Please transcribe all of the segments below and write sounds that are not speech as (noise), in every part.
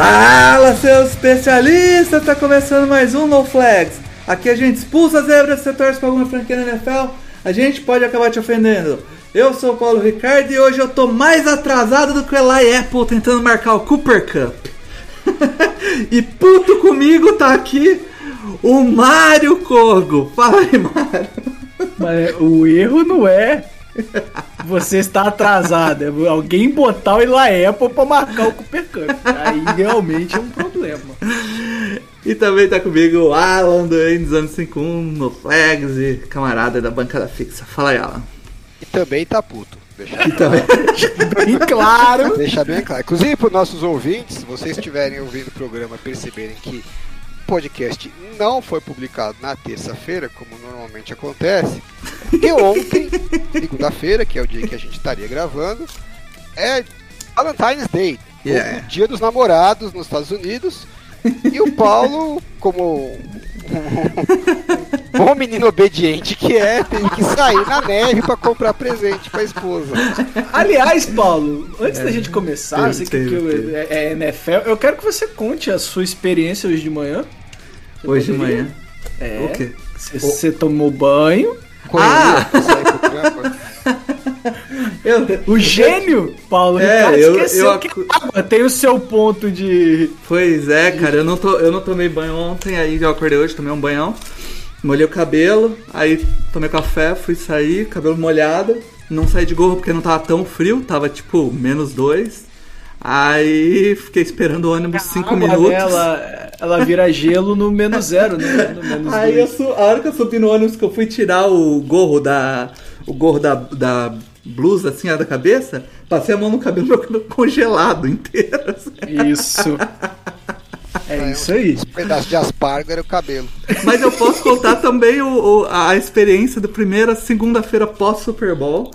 Fala, seus especialistas! Tá começando mais um No Flags. Aqui a gente expulsa as zebras se você torce pra alguma franquia na NFL. A gente pode acabar te ofendendo. Eu sou o Paulo Ricardo e hoje eu tô mais atrasado do que o Eli Apple tentando marcar o Cooper Cup. (laughs) e puto comigo tá aqui o Mário Corgo. Fala aí, Mário. Mas o erro não é (laughs) você estar atrasado, é alguém botar o Eli Apple pra marcar o Cooper Cup. Aí realmente é um problema. E também tá comigo o Alan do Endes anos 51 no Flags e camarada da bancada fixa. Fala aí, Alan. E também tá puto. Deixa, E também. (laughs) Bem claro. deixa bem claro. Inclusive, para nossos ouvintes, se vocês estiverem ouvindo o programa e perceberem que podcast não foi publicado na terça-feira, como normalmente acontece, e ontem, (laughs) segunda-feira, que é o dia que a gente estaria gravando, é Valentine's Day, Yeah. o dia dos namorados nos Estados Unidos. E o Paulo, como um bom menino obediente que é, teve que sair na neve para comprar presente para a esposa. Aliás, Paulo, antes da gente começar, sei que, teve, que teve. é, é NFL, eu quero que você conte a sua experiência hoje de manhã. Hoje de poderia? manhã. É. O quê? Você, tomou banho. Ah! Correria sair pro trampo. Eu, O gênio, Paulo É, Ricardo, eu- esqueceu eu que água tem o seu ponto de. Pois é, cara, eu não, tô, eu não tomei banho ontem, aí eu acordei hoje, tomei um banhão, molhei o cabelo, aí tomei café, fui sair, cabelo molhado, não saí de gorro porque não tava tão frio, tava tipo menos dois. Aí fiquei esperando o ônibus cinco minutos. ela, ela vira gelo no menos zero, né? No menos (laughs) Aí eu dois. a hora que eu subi no ônibus que eu fui tirar o gorro da. O gorro da, da blusa assim, da cabeça, passei a mão no cabelo, meu (laughs) cabelo congelado inteiro. assim. Isso. É isso aí. Os pedaços de aspargo era o cabelo. Mas eu posso contar também o, o- a experiência da primeira segunda-feira pós-Super Bowl,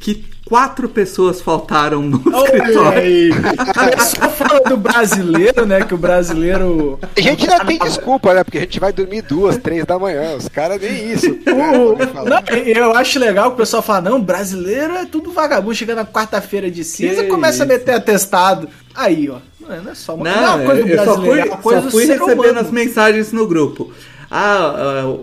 que quatro pessoas faltaram no Olha escritório. aí. Começou falando do brasileiro, né? Que o brasileiro. A gente ainda tem desculpa, né? Porque a gente vai dormir duas, três da manhã. Os caras nem isso. O- não, eu acho legal que o pessoal fala, não, brasileiro é tudo vagabundo, chega na quarta-feira de cinza e começa isso. a meter atestado. Aí, ó, não é, não é só uma, não é Não, uma coisa do eu só brasileiro, fui, é uma coisa só fui recebendo humano. as mensagens no grupo. Ah, ah,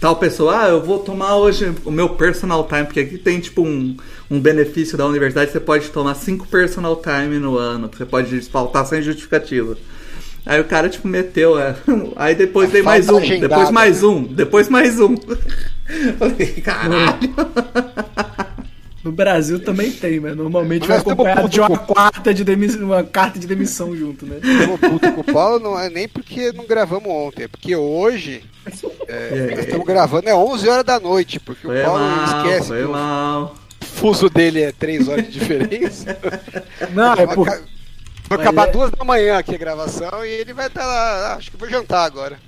tal pessoa, ah, eu vou tomar hoje o meu personal time, porque aqui tem tipo um, um benefício da universidade, você pode tomar cinco personal time no ano, você pode faltar sem justificativa. Aí o cara, tipo, meteu, é. (laughs) Aí depois A veio mais um, agendada, depois mais um, depois mais um. (laughs) Falei, caralho. (laughs) No Brasil também tem, mas normalmente Mas vai acompanhado de uma, com- quarta de demissão, uma carta de demissão junto, né? Eu puto com o Paulo não é nem porque não gravamos ontem, é porque hoje é, nós estamos gravando é 11 horas da noite, porque Foi o Paulo mal, esquece foi que o mal. fuso dele é 3 horas de diferença. Não, é Vai por... aca- Vai Mas acabar é- duas da manhã aqui a gravação e ele vai estar lá. ah, Acho que vou jantar agora.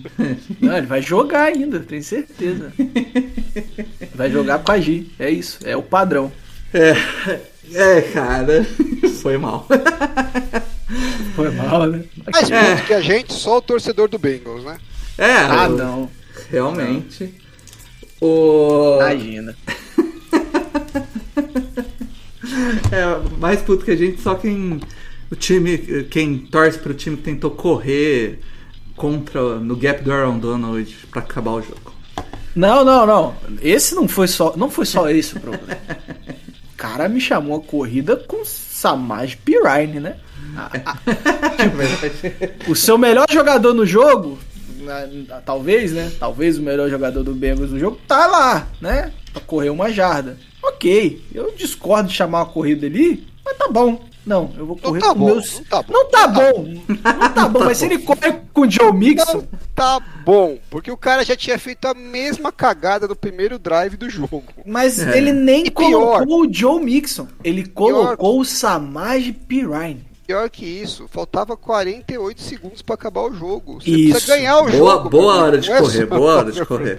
(laughs) Não, ele vai jogar ainda, tenho certeza. Vai jogar com a G, é isso, é o padrão. É, é, cara, (laughs) foi mal. Foi mal, né? Mais É. puto que a gente, só o torcedor do Bengals, né? É, Ah, não, realmente. O. imagina. (laughs) É, mais puto que a gente, só quem. O time. Quem torce pro time que tentou correr contra. no gap do Aaron Donald pra acabar o jogo. Não, não, não. Esse não foi só, não foi só esse o problema. O cara me chamou a corrida com Samaj Pirine, né? A- a- (laughs) o seu melhor jogador no jogo, talvez, né? Talvez o melhor jogador do Bengals no jogo tá lá, né? Pra correr uma jarda. Ok, eu discordo de chamar uma corrida ali, mas tá bom. Não, eu vou correr tá com bom, meus. não tá bom. Não tá bom. Não tá bom, mas se ele corre com o Joe Mixon, Não tá bom, porque o cara já tinha feito a mesma cagada no primeiro drive do jogo. Mas É. ele nem E pior. colocou o Joe Mixon. Ele colocou o Samaj Pirine. Pior que isso, faltava 48 segundos pra acabar o jogo. Você Isso. precisa ganhar o Boa, jogo. boa hora de Não é correr, boa hora (laughs) de correr.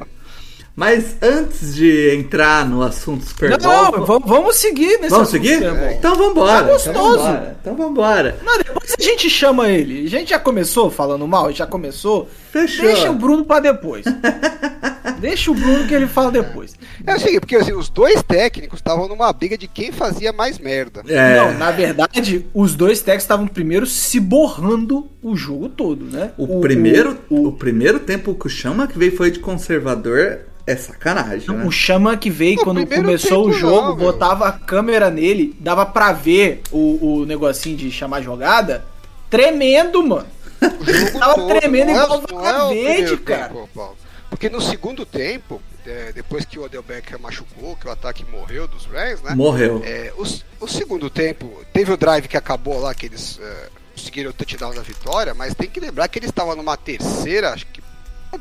Mas antes de entrar no assunto Super Não, Bowl, não, vamos, vamos seguir nesse vamos seguir? Bowl. Então vambora. Tá gostoso. Então vambora. Então vambora. Não, depois a gente chama ele. A gente já começou falando mal, já começou. Fechou. Deixa o Bruno pra depois. (laughs) Deixa o Bruno que ele fala depois. É o seguinte, porque assim, os dois técnicos estavam numa briga de quem fazia mais merda. É, Não, na verdade, os dois técnicos estavam primeiro se borrando o jogo todo, né? o, primeiro, o, o, primeiro tempo que o Chama que veio foi de conservador é sacanagem, né? o Chama que veio No quando começou o jogo, não, botava a câmera nele, dava pra ver o, o negocinho de chamar jogada. Tremendo, mano. O jogo Tava todo, tremendo é- igual é o verde, primeiro cara. tempo, Paulo. Porque no segundo tempo, é, depois que o Odell Beckham machucou, que o ataque morreu dos Rams, né? Morreu. É, o, o segundo tempo, teve o drive que acabou lá, que eles é, conseguiram o touchdown da vitória, mas tem que lembrar que eles estavam numa terceira, acho que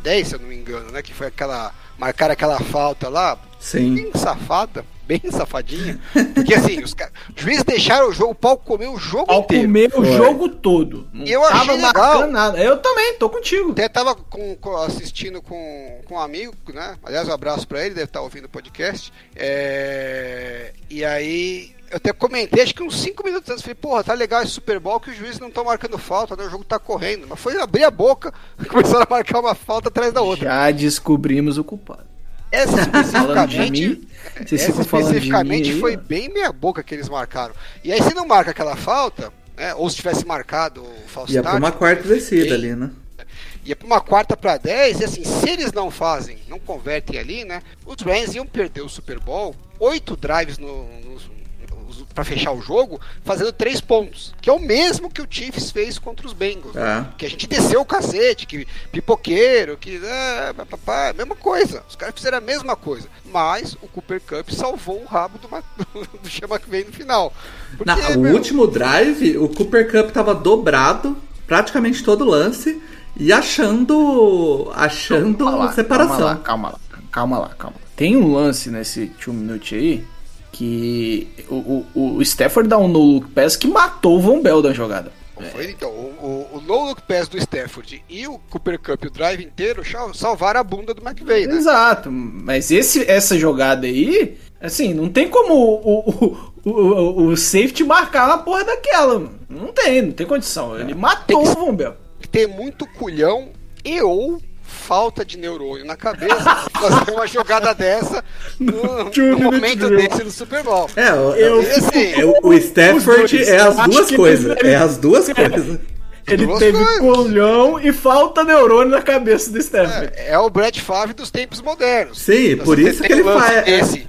10, se eu não me engano, né? Que foi aquela. Marcaram aquela falta lá, Sim. bem safada, bem safadinha. Porque assim, os juízes deixaram o jogo, o pau comeu o jogo Ao inteiro. comer o jogo todo. Não Eu achei tava legal. marcando nada. Eu também, tô contigo. Até tava com- com- assistindo com, com um amigo, né? Aliás, um abraço pra ele, deve estar ouvindo o podcast. É, E aí, eu até comentei, acho que uns 5 minutos antes, falei, porra, tá legal esse Super Bowl que os juízes não estão marcando falta, né? O jogo tá correndo. Mas foi abrir a boca, (laughs) começaram a marcar uma falta atrás da outra. Já descobrimos o culpado. Essa (laughs) especificamente. vocês Essa especificamente mim foi bem meia boca que eles marcaram. E aí, se não marca aquela falta, né, ou se tivesse marcado o false Ia pra uma quarta descida ali, né? ia pra uma quarta pra 10, e assim, se eles não fazem, não convertem ali, né? Os Rams iam perder o Super Bowl, oito drives no, nos- pra fechar o jogo, fazendo três pontos, que é o mesmo que o Chiefs fez contra os Bengals. né? É. Que a gente desceu o cacete, que pipoqueiro, que. Ah, papapá, mesma coisa. Os caras fizeram a mesma coisa. Mas o Cooper Cup salvou o rabo do, (laughs) do Chama que veio no final. Porque, Na- o meu, último drive, o Cooper Cup tava dobrado, praticamente todo lance, e achando. achando Calma lá, separação. Calma lá, calma lá, calma lá, calma lá. Tem um lance nesse 2 minute aí que o, o, o Stafford dá um no look pass que matou o Von Bell da jogada. Foi, então, o, o, o low look pass do Stafford e o Cooper Cup, o drive inteiro, sal- salvaram a bunda do McVay, né? Exato, mas esse, essa jogada aí, assim, não tem como o, o, o, o, safety marcar uma porra daquela, mano. Não tem, não tem condição. Ele matou Tem que- o Von Bell. Ter muito culhão e ou falta de neurônio na cabeça (laughs) fazer uma jogada dessa no, no momento drill. desse no Super Bowl. É, o, Eu é, assim, é, o, Stafford dois. é as duas coisas. É as duas coisas. Ele Duas teve coisas. colhão e falta neurônio na cabeça do Stafford. É, é o Brett Favre dos tempos modernos. Sim, Então, por isso que ele faz. Desse,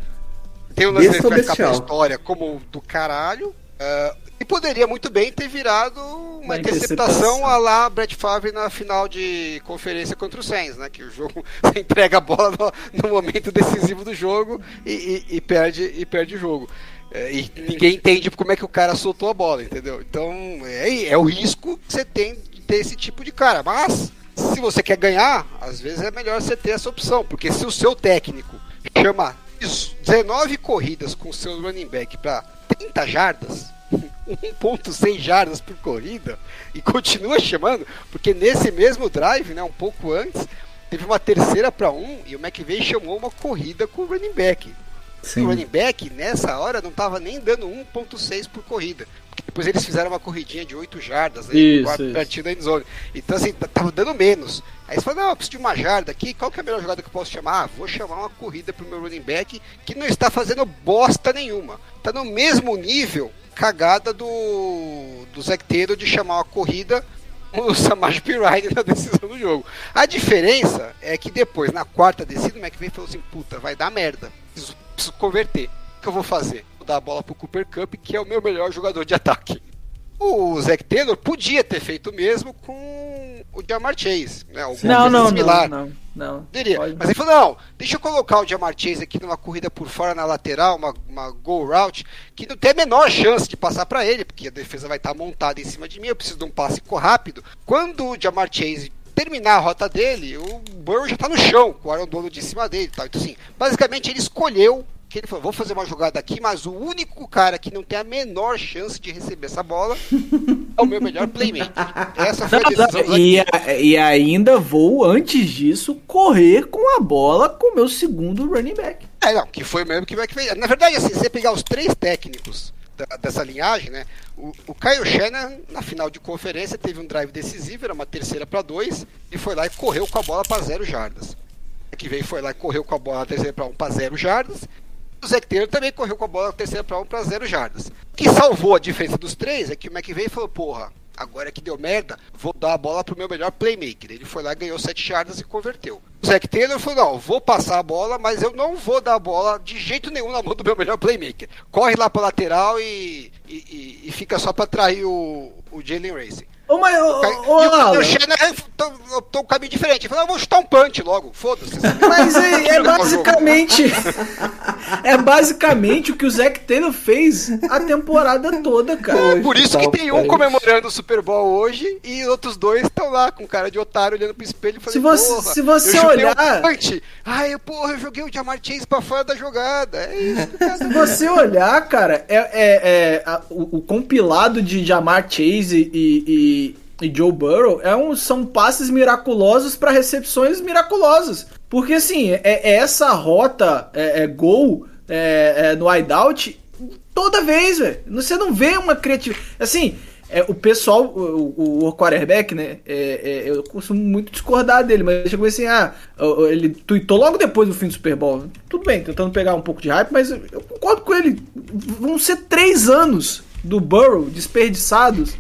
tem um lance que vai ficar pra história como o do caralho. ah, e poderia muito bem ter virado uma Uma interceptação a lá Brett Favre na final de conferência contra o Saints, né? Que o jogo (laughs) entrega a bola no, no momento decisivo do jogo e, e- e perde, e perde o jogo. É, e ninguém entende como é que o cara soltou a bola, entendeu? Então é, é o risco que você tem de ter esse tipo de cara. Mas se você quer ganhar, às vezes é melhor você ter essa opção, porque se o seu técnico chama 19 corridas com o seu running back para 30 jardas, 1.6 jardas por corrida, e continua chamando, porque nesse mesmo drive, né, um pouco antes, teve uma terceira para um e o McVay chamou uma corrida com o running back. O Sim. running back, nessa hora, não estava nem dando 1.6 por corrida. Depois eles fizeram uma corridinha de 8 jardas aí, Isso, pertinho da endzone. Então, assim, tava dando menos. Aí você falou, não, eu preciso de uma jarda aqui, qual que é a melhor jogada que eu posso chamar? Ah, vou chamar uma corrida pro meu running back que não está fazendo bosta nenhuma. Tá no mesmo nível cagada do, do Zac Taylor de chamar uma corrida o (laughs) Samaj Pirine na decisão do jogo. A diferença é que depois, na quarta descida, o McVay falou assim: puta, vai dar merda. Preciso, preciso converter. O que eu vou fazer? Vou dar a bola pro Cooper Cup, que é o meu melhor jogador de ataque. O Zac Taylor podia ter feito o mesmo com o Jamar Chase, né? Alguma Não, coisa não, similar. não, não, não. Poderia. Pode- Mas ele falou, não, deixa eu colocar o Jamar Chase aqui numa corrida por fora na lateral, uma, uma go route, que não tem a menor chance de passar para ele, porque a defesa vai estar montada em cima de mim, eu preciso de um passe rápido. Quando o Jamar Chase terminar a rota dele, o Burrow já tá no chão, com o Aaron Donald em cima dele e tal. Então, assim, basicamente ele escolheu que ele falou, vou fazer uma jogada aqui, mas o único cara que não tem a menor chance de receber essa bola (laughs) é o meu melhor playmaker. Essa foi a decisão. e, e ainda vou, antes disso, correr com a bola com o meu segundo running back. É, não, que foi mesmo que o fez. Na verdade, assim, se você pegar os três técnicos da, dessa linhagem, né? O, o Kyle Shannon, na final de conferência, teve um drive decisivo, era uma terceira para dois, e foi lá e correu com a bola para zero jardas. Que veio foi lá e correu com a bola terceira para um para zero jardas. O Zé Taylor também correu com a bola terceira para um para zero jardas. O que salvou a diferença dos três é que o McVeigh falou, porra, agora que deu merda, vou dar a bola pro meu melhor playmaker. Ele foi lá, ganhou 7 jardas e converteu. O Zach Taylor falou, não, vou passar a bola, mas eu não vou dar a bola de jeito nenhum na mão do meu melhor playmaker. Corre lá pra lateral e, e, e fica só pra trair o, o Jalen Racing. Ô, mas, ô, ô, e o, o Shannon optou um caminho diferente. Ele falou, eu vou chutar um punch logo, foda-se. Mas é, é (laughs) basicamente. é basicamente o que o Zac Taylor fez a temporada toda, cara. Por isso que tem um comemorando o Super Bowl hoje e outros dois estão lá com cara de otário olhando pro espelho e falando, se você, se você olhar. Um punch. Ai, porra, eu joguei o Jamar Chase pra fora da jogada. É isso, Se você olhar, cara, é, é, é a, o, o, compilado de Jamar Chase e, e e Joe Burrow é um, são passes miraculosos para recepções miraculosas. Porque assim, é, é essa rota é, é gol é, é, no wideout toda vez, velho. Você não vê uma criatividade. Assim, é, o pessoal, o, o quarterback, né? É, é, eu costumo muito discordar dele, mas chegou assim, ah, ele tweetou logo depois do fim do Super Bowl. Tudo bem, tentando pegar um pouco de hype, mas eu concordo com ele. Vão ser três anos do Burrow desperdiçados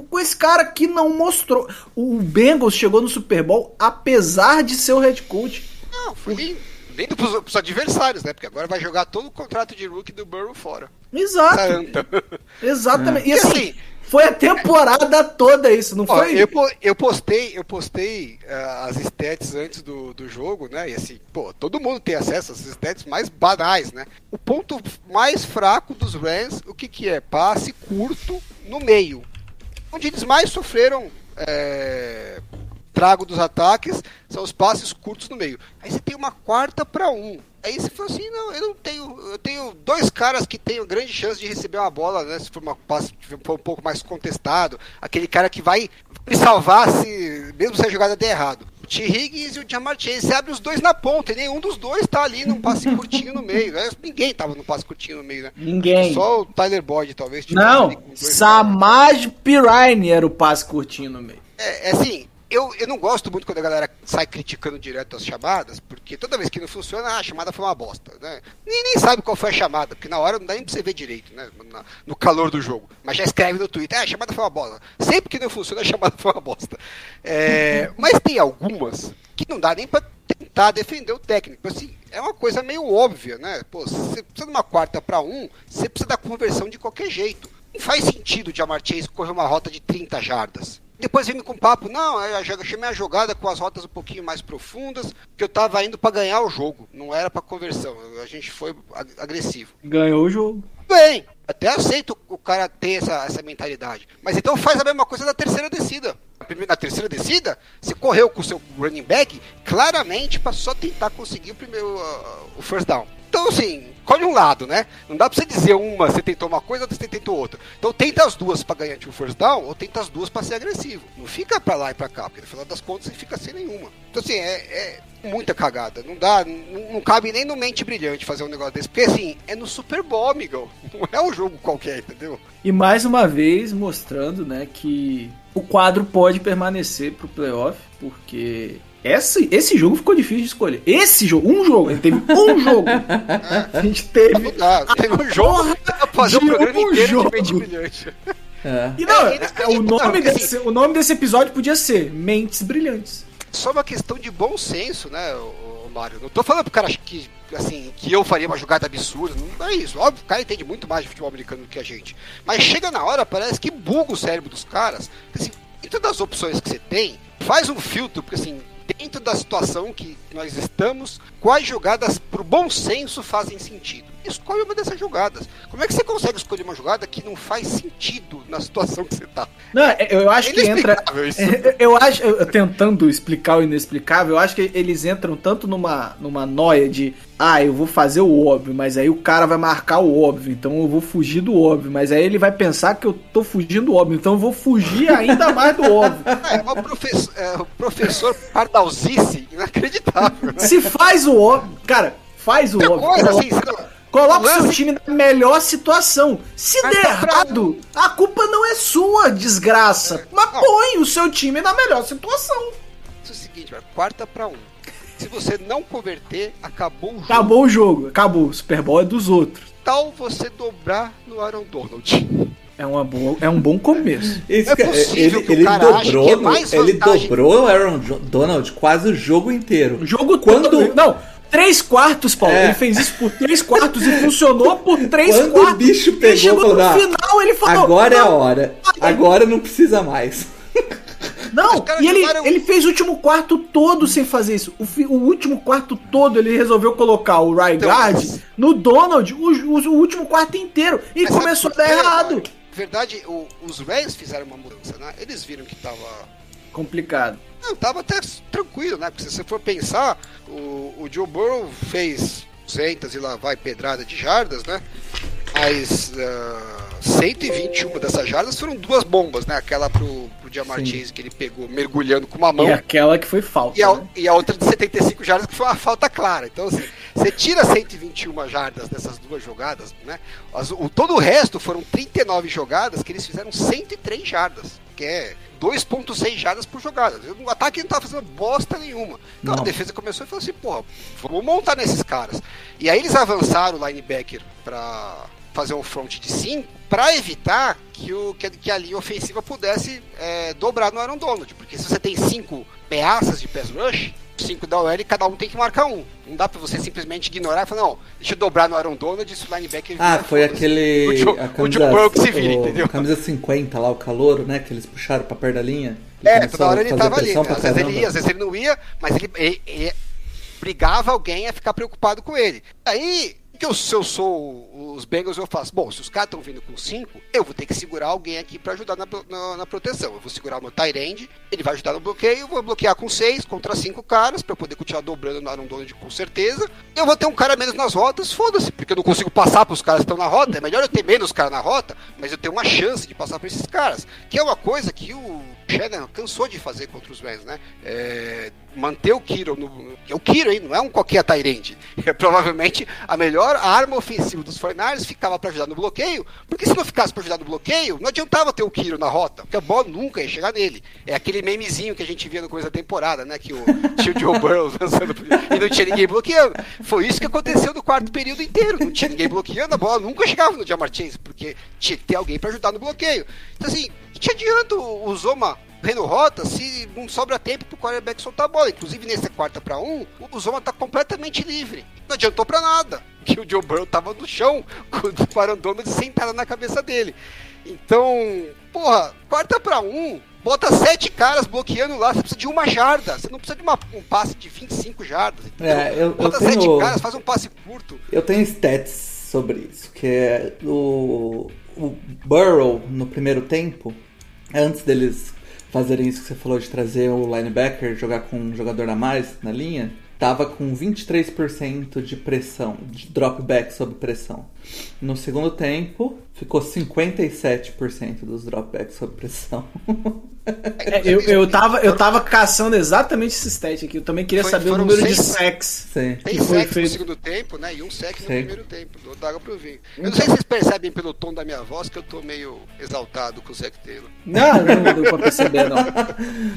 com esse cara que não mostrou. O Bengals chegou no Super Bowl apesar de ser o head coach. Não, foi lindo. Pros, pros adversários, né? Porque agora vai jogar todo o contrato de rookie do Burrow fora. Exato. (laughs) Exatamente. É. E assim, assim, foi a temporada toda isso, não ó, foi? Eu, eu postei, eu postei uh, as stats antes do, do jogo, né? E assim, pô, todo mundo tem acesso às stats mais banais, né? O ponto mais fraco dos Rams, o que que é? Passe curto no meio onde eles mais sofreram é, trago dos ataques são os passes curtos no meio. Aí você tem uma quarta para um. Aí você fala assim, não, eu não tenho. Eu tenho dois caras que têm grande chance de receber uma bola, né? Se for uma passe for um pouco mais contestado. Aquele cara que vai me salvar se mesmo se a jogada der errado. T. Higgins e o Jamar Chase. Você abre os dois na ponta e nenhum dos dois tá ali num passe curtinho no meio. Né? Ninguém tava no passe curtinho no meio, né? Ninguém. Só o Tyler Boyd, talvez. Não, Samaj Pirine era o passe curtinho no meio. É, é assim, eu, eu não gosto muito quando a galera sai criticando direto as chamadas, porque toda vez que não funciona, ah, a chamada foi uma bosta. Né? Nem, nem sabe qual foi a chamada, porque na hora não dá nem pra você ver direito, né? No, calor do jogo. Mas já escreve no Twitter, ah, a chamada foi uma bosta. Sempre que não funciona, a chamada (laughs) foi uma bosta. É, mas tem algumas que não dá nem pra tentar defender o técnico. Assim, é uma coisa meio óbvia, né? Pô, você precisa de uma quarta para um, você precisa da conversão de qualquer jeito. Não faz sentido o Jamar Chase correr uma rota de 30 jardas. Depois vem com papo, não, eu chamei a jogada com as rotas um pouquinho mais profundas, que eu tava indo para ganhar o jogo, não era para conversão. A gente foi agressivo. Ganhou o jogo. Bem, até aceito o cara ter essa, essa mentalidade. Mas então faz a mesma coisa na terceira descida. Na terceira descida, você correu com o seu running back claramente para só tentar conseguir o primeiro uh, o first down. Então, assim, escolhe um lado, né? Não dá pra você dizer uma, você tentou uma coisa, outra você tentou outra. Então tenta as duas para ganhar o first down, ou tenta as duas para ser agressivo. Não fica pra lá e pra cá, porque no final das contas você fica sem nenhuma. Então, assim, é, é muita cagada. Não dá, não, não, cabe nem no mente brilhante fazer um negócio desse. Porque, assim, é no Super Bowl, amigão. (laughs) Não é um jogo qualquer, entendeu? E mais uma vez mostrando, né, que o quadro pode permanecer pro playoff, porque esse, esse jogo ficou difícil de escolher. Esse jogo, um jogo, ele teve um (laughs) jogo. A gente teve. teve um jogo fazer o programa um inteiro jogo. de mente brilhante. É. E não, é, é o, nome não, desse, assim, o nome desse episódio podia ser Mentes Brilhantes. Só uma questão de bom senso, né, o, o Mário? Não tô falando pro cara que, assim, que eu faria uma jogada absurda. Não é isso. Óbvio, o cara entende muito mais de futebol americano do que a gente. Mas chega na hora, parece que buga o cérebro dos caras. Assim, entre das opções que você tem, faz um filtro, porque assim, dentro da situação que nós estamos, quais jogadas pro bom senso fazem sentido. Escolhe uma dessas jogadas. Como é que você consegue escolher uma jogada que não faz sentido na situação que você tá? Não, é, eu acho É que entra. inexplicável isso. (laughs) Eu acho, eu- tentando explicar o inexplicável, eu acho que eles entram tanto numa, numa noia de ah, eu vou fazer o óbvio, mas aí o cara vai marcar o óbvio, então eu vou fugir do óbvio, mas aí ele vai pensar que eu tô fugindo do óbvio, então eu vou fugir ainda mais do óbvio. Ah, (laughs) é, uma professor, é, o professor Pardalzice inacreditável. Né? Se faz o óbvio, cara, faz o Outra óbvio. coisa, assim, você não- Coloca o seu time na melhor situação. Se Mas der tá pra errado, a culpa não é sua, desgraça. Mas Não. põe o seu time na melhor situação. é o seguinte, velho, quarta pra um. Se você não converter, acabou o jogo. Acabou o jogo, acabou. O Super Bowl é dos outros. Tal você dobrar no Aaron Donald. É, uma boa, é um bom começo. Isso É que- possível ele, que ele dobrou, que é ele dobrou o Aaron Donald quase o jogo inteiro. O jogo Quando- todo. Não, três quartos, Paulo. É. Ele fez isso por três quartos e funcionou por três Quando quartos. o bicho Ele pegou, chegou falou, no "Ah, final, ele falou. Agora é a "Não, hora. Agora não precisa mais. Não, e ele, jogaram- ele fez o último quarto todo sem fazer isso. O, fi- o último quarto todo ele resolveu colocar o Rygard Então, no Donald o, o- o último quarto inteiro. E começou a dar errado. Na verdade, o- os Rams fizeram uma mudança, né? Eles viram que tava Complicado. Não, tava até tranquilo, né? Porque se você for pensar, o, o Joe Burrow fez 200 e lá vai pedrada de jardas, né? Mas ah, 121 dessas jardas foram duas bombas, né? Aquela pro, pro Jamar Sim. Chase que ele pegou mergulhando com uma mão. E aquela que foi falta. E a, né? e a outra de 75 jardas que foi uma falta clara. Então, assim, você tira 121 jardas dessas duas jogadas, né? As- o, todo o resto foram 39 jogadas que eles fizeram 103 jardas, que é 2.6 jardas por jogada. O ataque não tava fazendo bosta nenhuma. Então Não. a defesa começou e falou assim, porra, vamos montar nesses caras. E aí eles avançaram o linebacker pra fazer um front de 5 para evitar que, o, que, a- que a linha ofensiva pudesse é, dobrar no Aaron Donald. Porque se você tem cinco peças de pass rush, cinco da OL, cada um tem que marcar um. Não dá pra você simplesmente ignorar e falar, não, deixa eu dobrar no Aaron Donald e se o linebacker... Ah, foi foda-se." aquele. O Joe, a o Joe Burrow se vira, entendeu? Camisa 50 lá, o calouro, né? Que eles puxaram pra perto da linha. É, toda hora ele tava ali. Às vezes ele ia, às vezes ele não ia, mas ele, ele- ele brigava alguém a ficar preocupado com ele. Aí, que eu, se eu sou os Bengals, eu faço, bom, se os caras estão vindo com 5, eu vou ter que segurar alguém aqui pra ajudar na, na, na proteção. Eu vou segurar o meu Tyrande, ele vai ajudar no bloqueio, eu vou bloquear com 6 contra 5 caras, eu poder continuar dobrando no Aaron Donald com certeza. Eu vou ter um cara menos nas rotas, foda-se, porque eu não consigo passar pros caras que estão na rota. É melhor eu ter menos caras na rota, mas eu tenho uma chance de passar por esses caras. Que é uma coisa que o Shannon cansou de fazer contra os Rams, né? É, manter o Kiro no. É o Kiro, hein? Não é um qualquer Tyrande. (laughs) É provavelmente a melhor arma ofensiva dos 49ers ficava pra ajudar no bloqueio, porque se não ficasse pra ajudar no bloqueio, não adiantava ter o Kiro na rota, porque a bola nunca ia chegar nele. É aquele memezinho que a gente via no começo da temporada, né? Que o (laughs) tinha o Joe Burrow lançando e não tinha ninguém bloqueando. Foi isso que aconteceu no quarto período inteiro. Não tinha ninguém bloqueando, a bola nunca chegava no Jamar Chase, porque tinha que ter alguém pra ajudar no bloqueio. Então, assim, que adianta o Zoma Reno Rota se não sobra tempo pro quarterback soltar a bola. Inclusive, nessa quarta para um, o Zoma tá completamente livre. Não adiantou pra nada. Que o Joe Burrow tava no chão (laughs) com o Aaron Donald sentado na cabeça dele. Então, porra, quarta para um, bota sete caras bloqueando lá, você precisa de uma jarda. Você não precisa de uma- um passe de 25 jardas. entendeu? É, eu- eu bota tenho- sete caras, faz um passe curto. Eu tenho stats sobre isso, que é o, o Burrow no primeiro tempo, antes deles fazerem isso que você falou de trazer o linebacker, jogar com um jogador a mais na linha, tava com 23% de pressão, de dropback sob pressão. No segundo tempo, ficou 57% dos dropbacks sob pressão. É, eu, eu, tava, eu tava caçando exatamente esse stat aqui. Eu também queria Foi- saber o número de seis- sacks. Sim. Tem sec no segundo tempo, né? E um sec no primeiro tempo. Dou água pro vinho. Eu não sei se vocês percebem pelo tom da minha voz que eu tô meio exaltado com o Zac Taylor. Não, não deu pra perceber, não.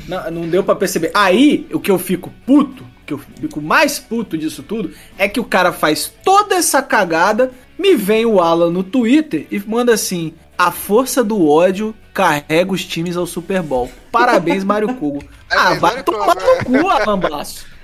não. Não deu pra perceber. Aí, o que eu fico puto, que eu fico mais puto disso tudo, é que o cara faz toda essa cagada, me vem o Alan no Twitter e manda assim: a força do ódio carrega os times ao Super Bowl. Parabéns, Mário Cugo. Ah, Parabéns, vai Mário tomar no cu, Alan Basso.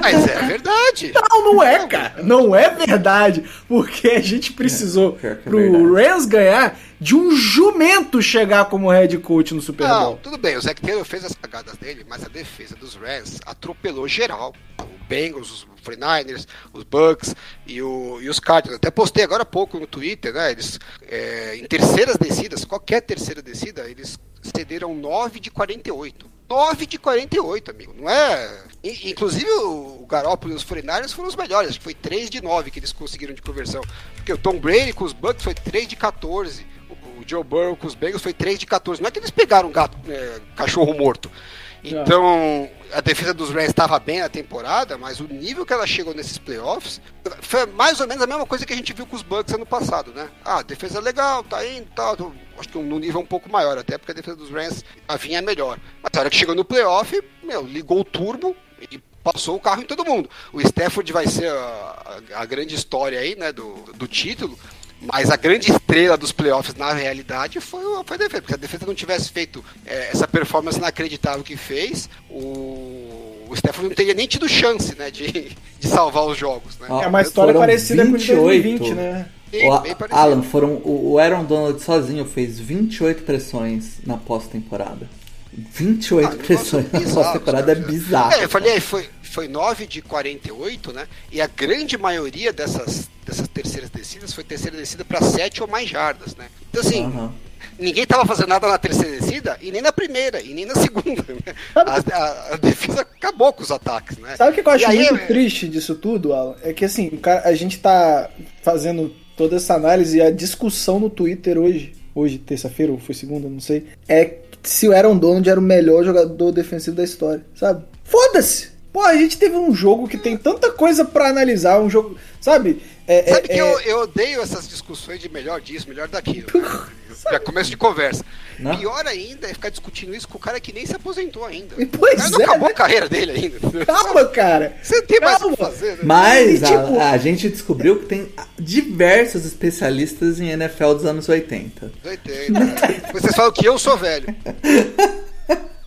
Mas é verdade. Não, não é, cara. Não é verdade. Porque a gente precisou que é pro Rams ganhar de um jumento chegar como head coach no Super Não, Bowl. tudo bem, o Zac Taylor fez as cagadas dele, mas a defesa dos Rams atropelou geral. O Bengals, os 49ers, os Bucks e, o, e os Cardinals. Até postei agora há pouco no Twitter, né? Eles, é, em terceiras descidas, qualquer terceira descida, eles cederam 9 de 48. 9 de 48, amigo. Não é. Inclusive o Garoppolo e os 49ers foram os melhores. Acho que foi 3 de 9 que eles conseguiram de conversão. Porque o Tom Brady com os Bucks foi 3 de 14. O Joe Burrow com os Bengals foi 3 de 14. Não é que eles pegaram um gato, é, cachorro morto. Então, a defesa dos Rams estava bem na temporada, mas o nível que ela chegou nesses playoffs foi mais ou menos a mesma coisa que a gente viu com os Bucks ano passado, né? Ah, defesa legal, tá indo, tal, tá, acho que num nível um pouco maior, até porque a defesa dos Rams vinha melhor. Mas a hora que chegou no playoff, meu, ligou o turbo e passou o carro em todo mundo. O Stafford vai ser a, a- a grande história aí, né, do, do título. Mas a grande estrela dos playoffs, na realidade, foi, o- foi a defesa. Porque se a defesa não tivesse feito é, essa performance inacreditável que fez, o, o não teria nem tido chance né, de, de salvar os jogos. Né? Ó, É uma história Foram parecida com o de 28. 2020, né? Parecido. Alan, foram, o o Aaron Donald sozinho fez 28 pressões na pós-temporada. 28 Ah, pressões na (laughs) bizarro, pós-temporada é cara. bizarro. É, eu falei, foi, foi 9 de 48, né? E a grande maioria dessas, dessas terceiras descidas foi terceira descida para 7 ou mais jardas, né? Então, assim, Aham. ninguém tava fazendo nada na terceira descida e nem na primeira, e nem na (laughs) segunda. Né? A, a- a defesa acabou com os ataques, né? Sabe o que eu acho E aí, muito é- triste disso tudo, Alan? É que assim, a gente tá fazendo toda essa análise e a discussão no Twitter hoje, hoje, terça-feira, ou foi segunda, não sei, é se o Aaron Donald era o melhor jogador defensivo da história, sabe? Foda-se! Pô, a gente teve um jogo que tem tanta coisa pra analisar, um jogo, sabe? É, Sabe é- que é- eu, eu odeio essas discussões de melhor disso, melhor daquilo. (laughs) Já começo de conversa. Não? Pior ainda é ficar discutindo isso com o cara que nem se aposentou ainda. Pois o cara não é, acabou né? a carreira dele ainda. Calma, cara! Você tem mais o Calma. que fazer, né? Mas E, tipo- a, a gente descobriu que tem diversos especialistas em NFL dos anos 80. 80. Vocês falam que eu sou velho. (laughs)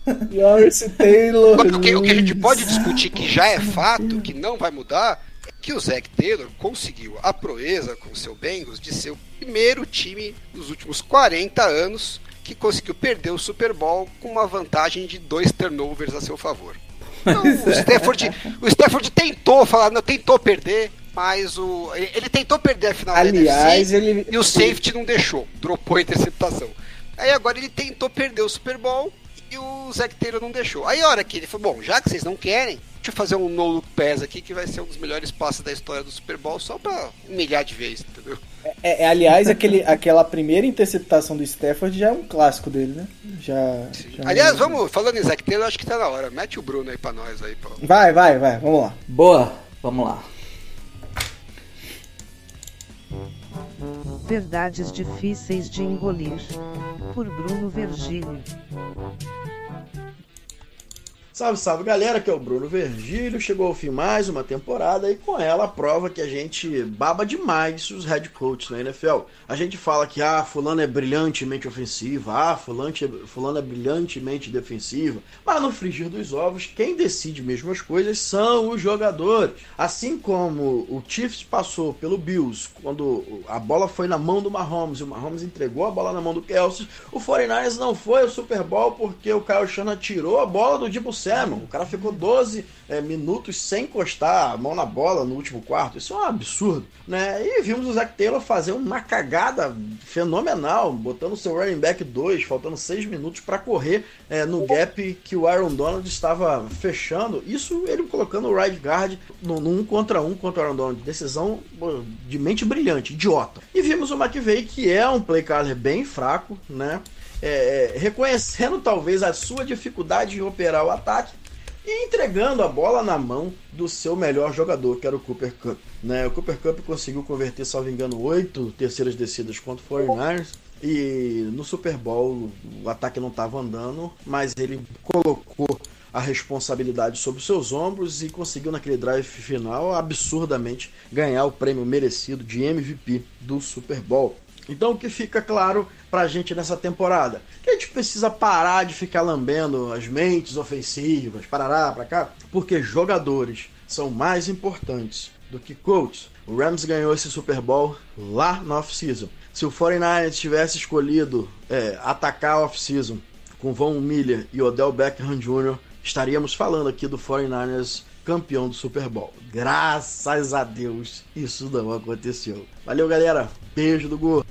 (laughs) Lawrence Taylor. Mas o que, o que a gente pode discutir que já é fato, que não vai mudar, é que o Zac Taylor conseguiu a proeza com o seu Bengals de ser o primeiro time dos últimos 40 anos que conseguiu perder o Super Bowl com uma vantagem de dois turnovers a seu favor. Então, o, Stafford, o Stafford tentou falar, não, tentou perder, mas o, ele, tentou perder a final da Aliás, NFC, ele. e o safety não deixou, dropou a interceptação. Aí agora ele tentou perder o Super Bowl e o Zac Taylor não deixou. Aí a hora que ele falou, bom, já que vocês não querem, deixa eu fazer um no look pass aqui que vai ser um dos melhores passes da história do Super Bowl só pra humilhar de vez, entendeu? É, é, aliás, aquele, aquela primeira interceptação do Stafford já é um clássico dele, né? Já. já- Aliás, vamos, falando em Zac Taylor, acho que tá na hora. Mete o Bruno aí pra nós aí, pô. Vai, vai, vai, vamos lá. Boa, vamos lá. Verdades difíceis de engolir. Por Bruno Vergílio. Salve, salve galera, que é o Bruno Vergílio. Chegou ao fim mais uma temporada e com ela a prova que a gente baba demais os head coaches na NFL. A gente fala que ah, fulano é brilhantemente ofensiva, ah, fulano é, fulano é brilhantemente defensiva, mas no frigir dos ovos, quem decide mesmo as coisas são os jogadores. Assim como o Chiefs passou pelo Bills quando a bola foi na mão do Mahomes e o Mahomes entregou a bola na mão do Kelsey, o 49ers não foi ao Super Bowl porque o Kyle Shanahan tirou a bola do Debo Samuel. O cara ficou 12 é, minutos sem encostar a mão na bola no último quarto. Isso é um absurdo, né? E vimos o Zach Taylor fazer uma cagada fenomenal, botando seu running back 2, faltando 6 minutos para correr é, no gap que o Aaron Donald estava fechando. Isso ele colocando o right guard no, no um contra um contra o Aaron Donald. Decisão de mente brilhante, idiota. E vimos o McVay, que é um play caller bem fraco, né? É, é, reconhecendo talvez a sua dificuldade em operar o ataque e entregando a bola na mão do seu melhor jogador, que era o Cooper Cup. Né? O Cooper Cup conseguiu converter, salvo engano, oito terceiras descidas contra o 49ers. E no Super Bowl o ataque não estava andando, mas ele colocou a responsabilidade sobre os seus ombros e conseguiu naquele drive final absurdamente ganhar o prêmio merecido de MVP do Super Bowl. Então o que fica claro pra gente nessa temporada? Que a gente precisa parar de ficar lambendo as mentes ofensivas, parará pra cá, porque jogadores são mais importantes do que coaches. O Rams ganhou esse Super Bowl lá na off-season. Se o 49ers tivesse escolhido é, atacar a off-season com Von Miller e Odell Beckham Jr., estaríamos falando aqui do 49ers campeão do Super Bowl. Graças a Deus, isso não aconteceu. Valeu, galera. Beijo do Gordo.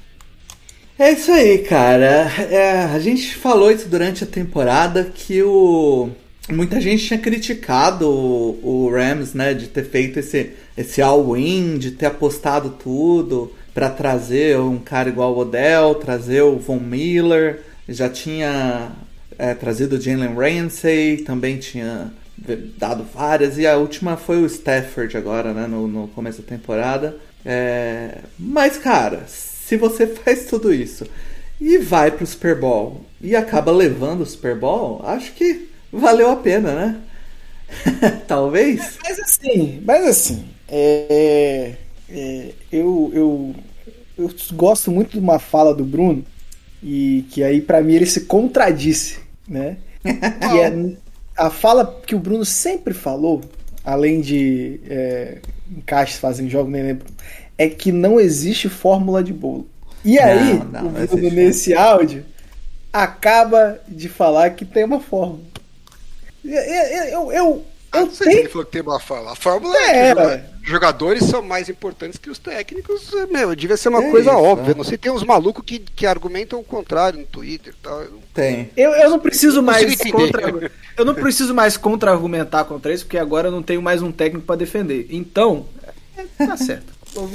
É isso aí, cara. É, a gente falou isso durante a temporada que o muita gente tinha criticado o, o Rams, né, de ter feito esse esse all-in, de ter apostado tudo para trazer um cara igual o Odell, trazer o Von Miller, já tinha é, trazido o Jalen Ramsey, também tinha dado várias, e a última foi o Stafford agora, né, no, no começo da temporada. É, mas, cara, se você (laughs) faz tudo isso e vai pro Super Bowl e acaba levando o Super Bowl, acho que valeu a pena, né? (laughs) Talvez. Mas assim, mas assim, é, é, eu, eu, eu gosto muito de uma fala do Bruno e que aí para mim ele se contradisse, né? (laughs) que é a fala que o Bruno sempre falou, além de é, encaixes fazem jogo, nem lembro, é que não existe fórmula de bolo. E aí, não, o Bruno nesse áudio acaba de falar que tem uma fórmula. Eu, eu, eu, Ah, eu não sei se ele falou que tem uma fórmula. A fórmula É, é, ué. Jogadores são mais importantes que os técnicos. é, Meu, devia ser uma É coisa isso, óbvia. é. Não sei, tem uns malucos que, que argumentam o contrário no Twitter e tal. Eu Tem. Eu, eu não preciso mais contra, eu não preciso mais contra-argumentar contra isso, porque agora eu não tenho mais um técnico pra defender. Então, é, tá certo. (laughs) Eu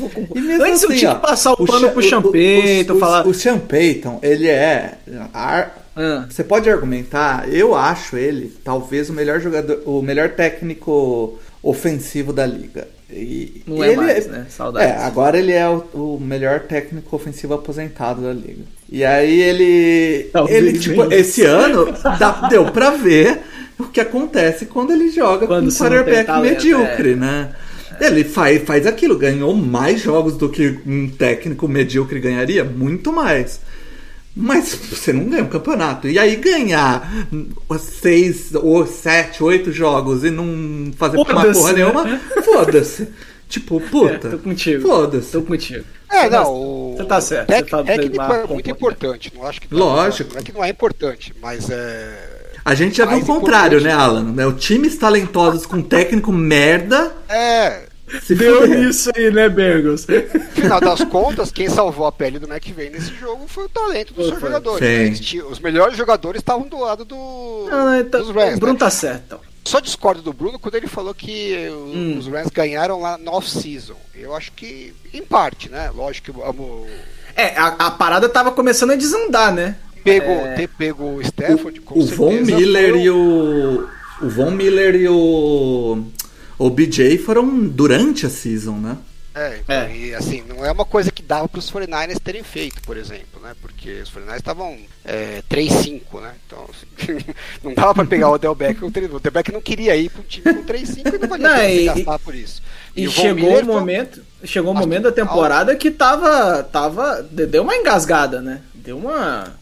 Antes eu assim, tinha ó, que passar o, pano pro o- o- Payton, o- falar. O Sean Payton, ele é. ar- Ah, Você pode argumentar, eu acho ele talvez o melhor jogador, o melhor técnico ofensivo da liga. E Não é mais, né? Saudades. É, agora ele é o, o melhor técnico ofensivo aposentado da liga. E aí ele, Talvez ele tipo, nem esse ano (laughs) dá- deu pra ver o que acontece quando ele joga Quando com um quarterback talento, medíocre, é. né? Ele faz, faz aquilo, ganhou mais jogos do que um técnico medíocre ganharia, muito mais. Mas você não ganha um campeonato. E aí ganhar seis, ou sete, oito jogos e não fazer uma porra né? nenhuma, foda-se. (laughs) Tipo, puta. É, tô contigo. Foda-se. Tô contigo. É, Você não. O Você tá certo. tec- você tá técnico é muito comportado. importante. Não acho que tá- Lógico. Não é que não é importante, mas é. A gente já viu o contrário, importante. né, Alan? Né, O times talentosos com técnico merda É. se Deu fuder. nisso aí, né, Bergos? Final das contas, quem salvou a pele do McVay nesse jogo foi o talento dos seus jogadores. Sim. Os melhores jogadores estavam do lado do, Não, não, então, dos Rams. o Bruno né? tá certo. Então. Só discordo do Bruno quando ele falou que Hum. os Rams ganharam lá na off-season. Eu acho que, em parte, né? Lógico que o, o- É, a, a parada tava começando a desandar, né? pego, É. ter pego o Stafford, com O Von certeza, Miller foi e o. O Von Miller e o. O BJ foram durante a season, né? É, então, É. e assim, não é uma coisa que dava para os 49ers terem feito, por exemplo, né? Porque os 49ers estavam é, 3-5, né? Então, assim, (laughs) não dava para pegar o Odell Beckham, o Odell Beckham não queria ir para um time com 3-5 e não valia Não, e- gastar por isso. E, o Von chegou Miller o foi- momento, chegou o momento da temporada que tava, tava, deu uma engasgada, né? Deu uma,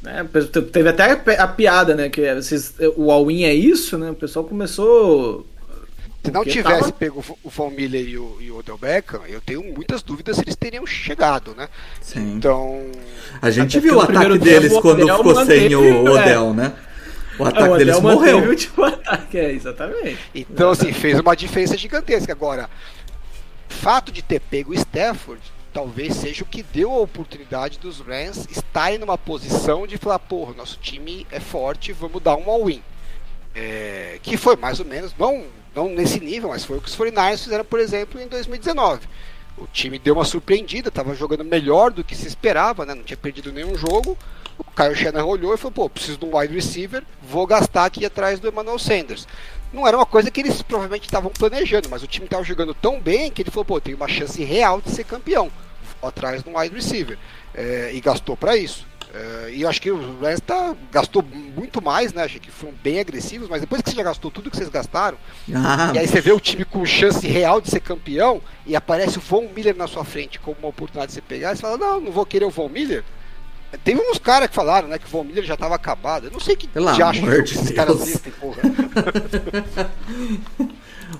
né? Teve até a pi- a piada, né? Que vocês, o all-in é isso, né? O pessoal começou. Se não tivesse tava- pego o Von Miller e o, e o Odell Beckham, eu tenho muitas dúvidas se eles teriam chegado, né? Sim. Então, A gente viu o ataque deles o quando Odell ficou sem o é. Odell, né? O Ah, ataque o deles Odell manteve morreu. o último ataque, é, exatamente. Então, assim, fez uma diferença gigantesca. Agora, fato de ter pego o Stafford talvez seja o que deu a oportunidade dos Rams estarem numa posição de falar, porra, nosso time é forte, vamos dar um all-in. É, que foi mais ou menos, não, não nesse nível, mas foi o que os 49ers fizeram, por exemplo, em 2019. O time deu uma surpreendida, estava jogando melhor do que se esperava, né? não tinha perdido nenhum jogo. O Kyle Shanahan olhou e falou: pô, preciso de um wide receiver, vou gastar aqui atrás do Emmanuel Sanders. Não era uma coisa que eles provavelmente estavam planejando, mas o time estava jogando tão bem que ele falou: pô, tem uma chance real de ser campeão. Atrás de um wide receiver. É, e gastou para isso. Uh, e eu acho que o Rams tá, gastou muito mais, né? Acho que foram bem agressivos, mas depois que você já gastou tudo que vocês gastaram, Ah, e aí você vê o time com chance real de ser campeão, e aparece o Von Miller na sua frente como uma oportunidade de você pegar, e você fala, não, não vou querer o Von Miller. Teve uns caras que falaram, né, que o Von Miller já tava acabado. Eu não sei que Pelo amor que de esses caras existem, porra. (laughs)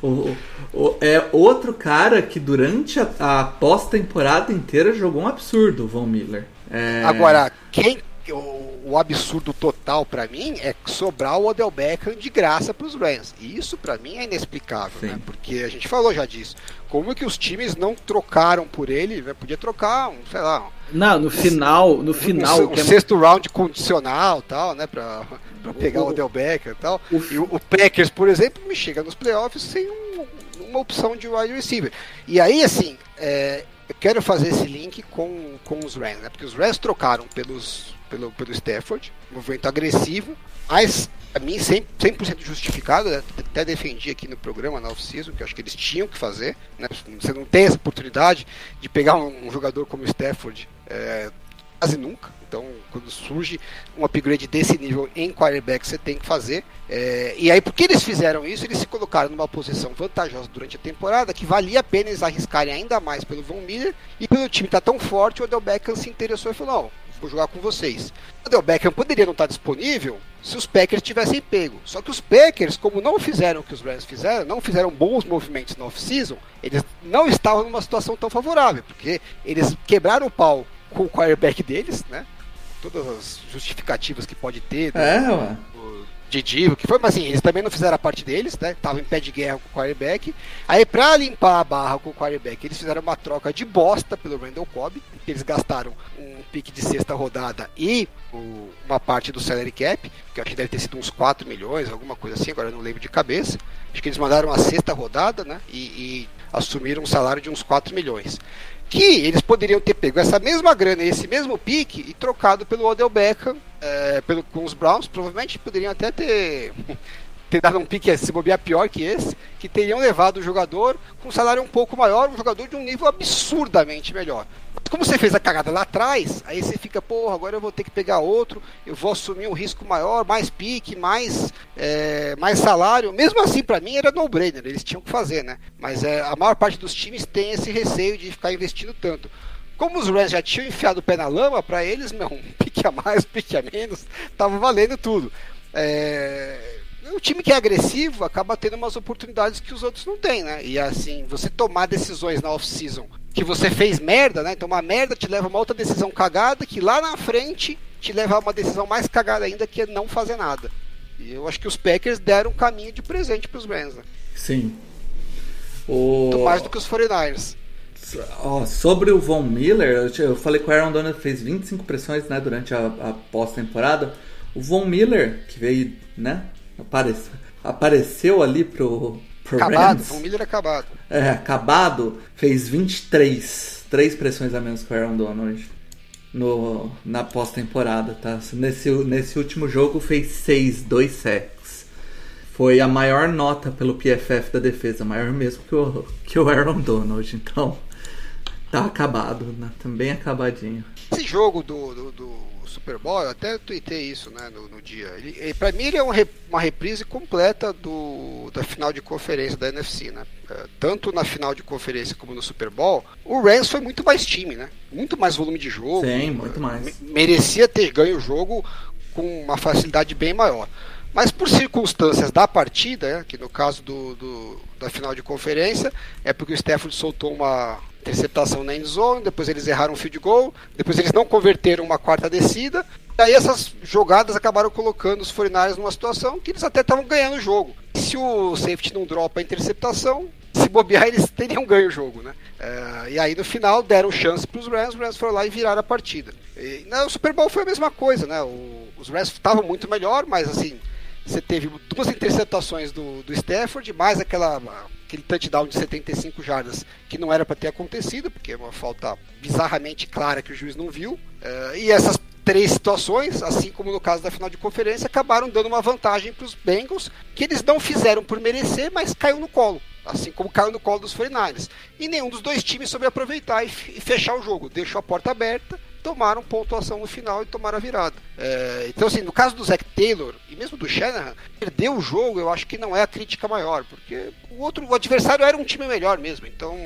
o- o- é outro cara que durante a, a pós-temporada inteira jogou um absurdo, o Von Miller. É, Agora, quem o, o absurdo total pra mim é sobrar o Odell Beckham de graça pros Rams. E isso pra mim é inexplicável, Sim. né? Porque a gente falou já disso. Como que os times não trocaram por ele? né? Podia trocar, um, sei lá, Não, no final, no um, final, um o que é- sexto round condicional, tal, né, pra, pra pegar o, O- Odell Beckham e tal. o- E o, o Packers, por exemplo, me chega nos playoffs sem um- uma opção de wide receiver. E aí, assim, é, eu quero fazer esse link com, com os Rams, né? Porque os Rams trocaram pelos, pelo, pelo Stafford, movimento agressivo, mas a mim 100%, 100% justificado, né? até defendi aqui no programa, na off-season, que acho que eles tinham que fazer, né? Você não tem essa oportunidade de pegar um, um jogador como o Stafford é, quase nunca. Então, quando surge um upgrade desse nível em quarterback, você tem que fazer. É, e aí, por que eles fizeram isso? Eles se colocaram numa posição vantajosa durante a temporada que valia a pena eles arriscarem ainda mais pelo Von Miller e pelo time estar tão forte, o Odell Beckham se interessou e falou: não, vou jogar com vocês. O Odell Beckham poderia não estar disponível se os Packers tivessem pego. Só que os Packers, como não fizeram o que os Rams fizeram, não fizeram bons movimentos na off-season, eles não estavam numa situação tão favorável, porque eles quebraram o pau com o quarterback deles, né? Todas as justificativas que pode ter, né? É, ué. que foi, mas assim, eles também não fizeram a parte deles, né? Estavam em pé de guerra com o quarterback. Aí, pra limpar a barra com o quarterback, eles fizeram uma troca de bosta pelo Randall Cobb, que eles gastaram um pique de sexta rodada e o- uma parte do salary cap, que eu acho que deve ter sido uns 4 milhões, alguma coisa assim, agora eu não lembro de cabeça. Acho que eles mandaram a sexta rodada, né? E, e assumiram um salário de uns 4 milhões que eles poderiam ter pego essa mesma grana, esse mesmo pique e trocado pelo Odell Beckham é, pelo, com os Browns, provavelmente poderiam até ter, ter dado um pique se bobear pior que esse, que teriam levado o jogador com um salário um pouco maior, um jogador de um nível absurdamente melhor. Como você fez a cagada lá atrás, aí você fica, porra, agora eu vou ter que pegar outro, eu vou assumir um risco maior, mais pique, mais, é, mais salário. Mesmo assim, para mim, era no-brainer, eles tinham que fazer, né? Mas é, a maior parte dos times tem esse receio de ficar investindo tanto. Como os Rams já tinham enfiado o pé na lama, para eles, meu, (laughs) um pique a mais, um pique a menos, tava valendo tudo. É, o time que é agressivo acaba tendo umas oportunidades que os outros não têm, né? E assim, você tomar decisões na off-season que você fez merda, né? Então uma merda te leva a uma outra decisão cagada que lá na frente te leva a uma decisão mais cagada ainda que é não fazer nada. E eu acho que os Packers deram um caminho de presente para os Rams, né? Sim. O... Muito mais do que os 49ers. Ó, sobre o Von Miller, eu falei que o Aaron Donald fez 25 pressões né, durante a, a pós-temporada. O Von Miller, que veio, né? Apareceu, apareceu ali pro, pro Acabado, Rams. Miller acabado. É, acabado, fez 23. Três pressões a menos que o Aaron Donald no, na pós-temporada, tá? Nesse, nesse último jogo fez 6, 2 sacks. Foi a maior nota pelo PFF da defesa, maior mesmo que o, que o Aaron Donald. Então, tá acabado, né? Também acabadinho. Esse jogo do, do, do Super Bowl, eu até tuitei isso né, no, no dia. Ele, ele, pra mim, ele é um uma reprise completa do, da final de conferência da NFC, né? É, Tanto na final de conferência como no Super Bowl, o Rams foi muito mais time, né? Muito mais volume de jogo. Sim, muito mais. Me- merecia ter ganho o jogo com uma facilidade bem maior. Mas por circunstâncias da partida, né, que no caso do, do- da final de conferência, é porque o Stafford soltou uma interceptação na endzone, depois eles erraram um field goal, depois eles não converteram uma quarta descida, e aí essas jogadas acabaram colocando os 49ers numa situação que eles até estavam ganhando o jogo. Se o safety não dropa a interceptação, se bobear, eles teriam ganho o jogo, né? É, e aí no final deram chance para os Rams, os Rams foram lá e viraram a partida. E, né, o Super Bowl foi a mesma coisa, né? O- os Rams estavam muito melhor, mas assim, você teve duas interceptações do, do Stafford, mais aquela, aquele touchdown de 75 jardas que não era para ter acontecido, porque é uma falta bizarramente clara que o juiz não viu. É, e essas três situações, assim como no caso da final de conferência, acabaram dando uma vantagem para os Bengals, que eles não fizeram por merecer, mas caiu no colo. Assim como caiu no colo dos 49ers. E nenhum dos dois times soube aproveitar e fechar o jogo. Deixou a porta aberta tomaram pontuação no final e tomaram a virada. É, então, assim, no caso do Zac Taylor e mesmo do Shanahan, perder o jogo eu acho que não é a crítica maior, porque o outro, o adversário era um time melhor mesmo, então.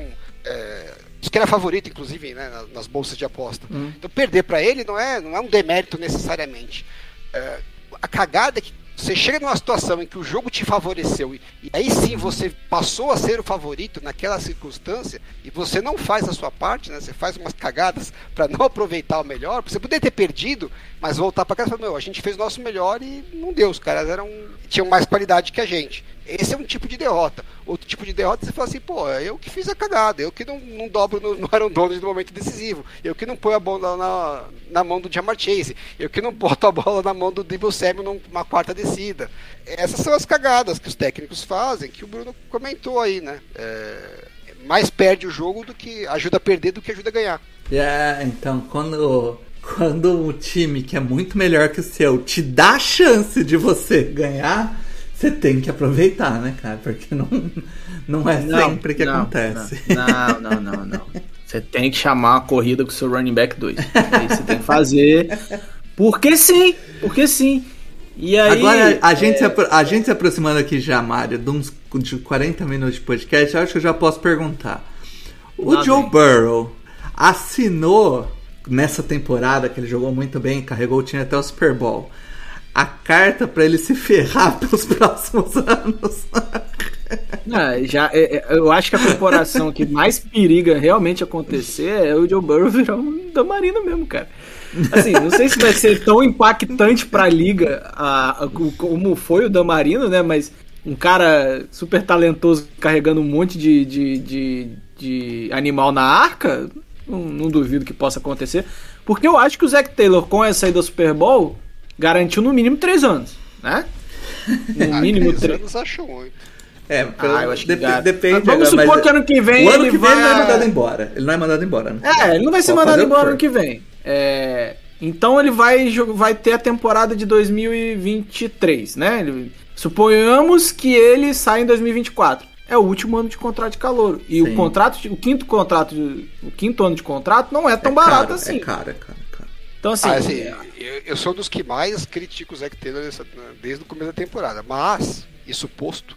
É, Diz que era favorito, inclusive, né, nas, nas bolsas de aposta. Hum. Então perder para ele não é, não é um demérito necessariamente. É, a cagada é que você chega numa situação em que o jogo te favoreceu e, e aí sim você passou a ser o favorito naquela circunstância e você não faz a sua parte, né? Você faz umas cagadas para não (laughs) aproveitar o melhor. Você poderia ter perdido, mas voltar para casa e falar, meu, a gente fez o nosso melhor e não deu. Os caras eram tinham mais qualidade que a gente. Esse é um tipo de derrota. Outro tipo de derrota você fala assim, pô, eu que fiz a cagada, eu que não, não dobro no, no Aaron Donald no momento decisivo, eu que não ponho a bola na, na mão do Jamar Chase, eu que não boto a bola na mão do Debo Samuel numa quarta descida. Essas são as cagadas que os técnicos fazem, que o Bruno comentou aí, né? É, mais perde o jogo do que ajuda a perder do que ajuda a ganhar. É, então, quando, quando o time que é muito melhor que o seu te dá a chance de você ganhar, você tem que aproveitar, né, cara? Porque não, não é Não, sempre que não, acontece. Não, não, não, não. Você tem que chamar a corrida com o seu running back 2. Aí você tem que fazer. Porque sim, porque sim. E aí. Agora, a gente, é, se a gente se aproximando aqui já, Mário, de uns de 40 minutos de podcast, eu acho que eu já posso perguntar. O Lá Joe vem. Burrow assinou nessa temporada que ele jogou muito bem, carregou o time até o Super Bowl, a carta pra ele se ferrar (laughs) pelos próximos anos. não, já, é, é, eu acho que a comparação que mais periga realmente acontecer é o Joe Burrow virar um Damarino mesmo, cara. Assim, não sei se vai ser tão impactante pra liga a, a- como foi o Damarino, né? Mas um cara super talentoso carregando um monte de, de, de, de animal na arca, não, não duvido que possa acontecer. Porque eu acho que o Zac Taylor, com essa ida ao Super Bowl, garantiu no mínimo três anos, né? (laughs) No Ah, mínimo três três. anos acho muito. É, pelo- Ah, eu acho que dep- depende. Vamos agora, supor mas que ano que vem O ano ele que vem ele não é vai- mandado embora. Ele não é mandado embora. né? É, ele não vai ser Pode mandado embora ano que vem. É, então ele vai, vai ter a temporada de 2023, né? Ele- suponhamos que ele sai em 2024. É o último ano de contrato de calor. E Sim. o contrato, de- o quinto contrato, de- o quinto ano de contrato não é tão É barato caro, assim. É caro, é caro, é caro. Então assim, Ah, assim, eu, eu sou um dos que mais critico o Zac Taylor nessa- desde o começo da temporada. Mas, isso posto,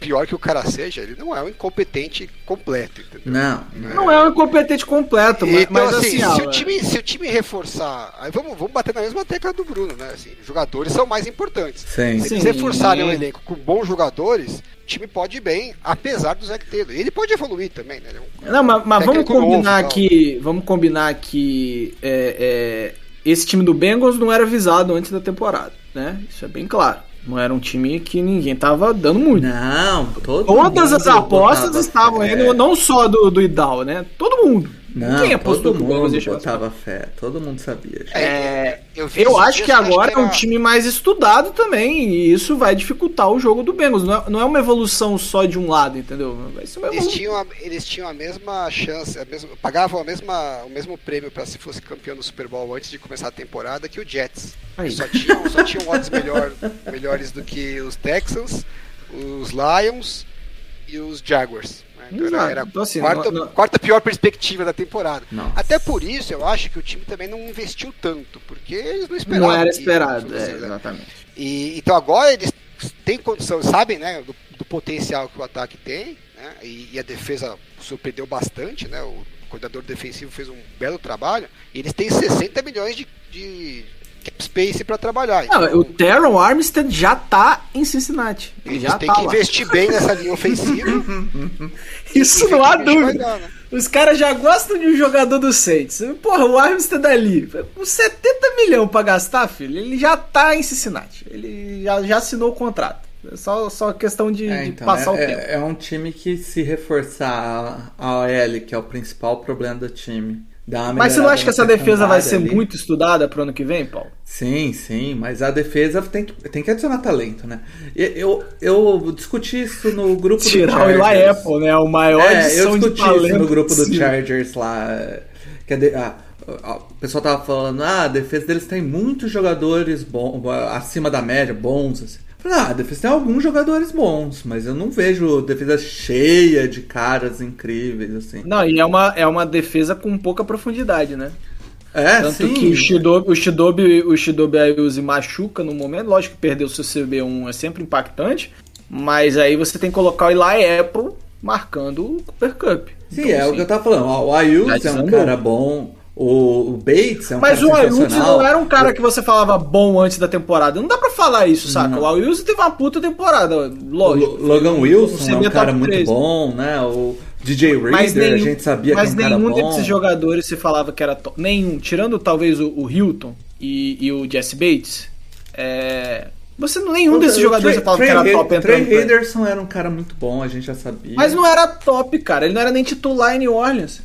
pior que o cara seja, ele não é um incompetente completo, entendeu? Não, não é um incompetente completo, mas, Então, mas assim, assim, se, ó, o time, se o time reforçar. Aí vamos, vamos bater na mesma tecla do Bruno, né? Assim, jogadores são mais importantes. Sim. Se eles reforçarem o elenco com bons jogadores, o time pode ir bem, apesar do Zac Taylor. Ele pode evoluir também, né? Ele é um- Não, mas, mas vamos novo combinar tal. que. Vamos combinar que é, é, esse time do Bengals não era avisado antes da temporada, né? Isso é bem claro. Não era um time que ninguém tava dando muito. Não, todo Todas as apostas estavam fé. indo, não só do, do Idal, né? Todo mundo. Não, Quem apostou todo mundo botava fé. Todo mundo sabia. já. É, eu vi Eu acho que agora é um time mais estudado também, e isso vai dificultar o jogo do Bengals. Não é, não é uma evolução só de um lado, entendeu? Vai ser uma Eles tinham, a, eles tinham a mesma chance, a mesma, pagavam a mesma, o mesmo prêmio para se fosse campeão do Super Bowl antes de começar a temporada que o Jets. Só tinham, só tinham odds melhor, melhores do que os Texans, os Lions e os Jaguars. Então era, Exato. era Então, assim, a quarta, não- não- quarta pior perspectiva da temporada. Até por isso eu acho que o time também não investiu tanto, porque eles não esperavam. Não era esperado, é, assim, né? exatamente. E, então agora eles têm condição, sabem, né, do, do potencial que o ataque tem, né, e, e a defesa surpreendeu bastante, né, o coordenador defensivo fez um belo trabalho, e eles têm 60 milhões de, de space para trabalhar. Não, Então, o Teron Armstead já tá em Cincinnati. Ele eles já têm tá que lá. investir bem nessa linha ofensiva. (laughs) Isso não há vai dúvida. dar, né? Os caras já gostam de um jogador do Saints. Porra, o Armstead ali, com 70 milhões pra gastar, filho, ele já tá em Cincinnati. Ele já, já assinou o contrato. É só, só questão de, É, de então, passar o é, tempo. é- é um time que se reforçar a OL, que é o principal problema do time. Mas você não acha que essa defesa vai ser ali. muito estudada pro ano que vem, Paulo? Sim, sim, mas a defesa tem que, tem que adicionar talento, né? Eu, eu discuti isso no grupo do Tirar o Eli Chargers. Apple, né? O maior É, eu discuti isso no grupo do possível. Chargers lá. Que a de- ah, o pessoal tava falando, ah, a defesa deles tem muitos jogadores bons, acima da média, bons. Assim. Ah, a defesa tem alguns jogadores bons, mas eu não vejo defesa cheia de caras incríveis, assim. Não, e é uma, é uma defesa com pouca profundidade, né? É, Tanto sim. que o Shidobi, o Shidobi, o Shidobi Ayuzi machuca no momento. Lógico que perder o seu CB1 é sempre impactante. Mas aí você tem que colocar o Eli Apple marcando o Cooper Cup. Sim, Então, é o assim, que eu tava falando. O Ayus Já é um cara bom. O, o Bates é um Mas cara o sensacional. não era um cara que você falava bom antes da temporada. Não dá pra falar isso, saca? O Ayuzi teve uma puta temporada, O lógico. Lo- Logan Wilson é um cara muito três. bom, né? O DJ Mas Reader, nenhum, a gente sabia mas que é um cara nenhum bom. desses jogadores se falava que era top. Nenhum. Tirando talvez o, o Hilton e, e o Jesse Bates. É... Você, nenhum desses jogadores você falava que era top Trey entrando. pra- Henderson era um cara muito bom, a gente já sabia. Mas não era top, cara. Ele não era nem titular em New Orleans.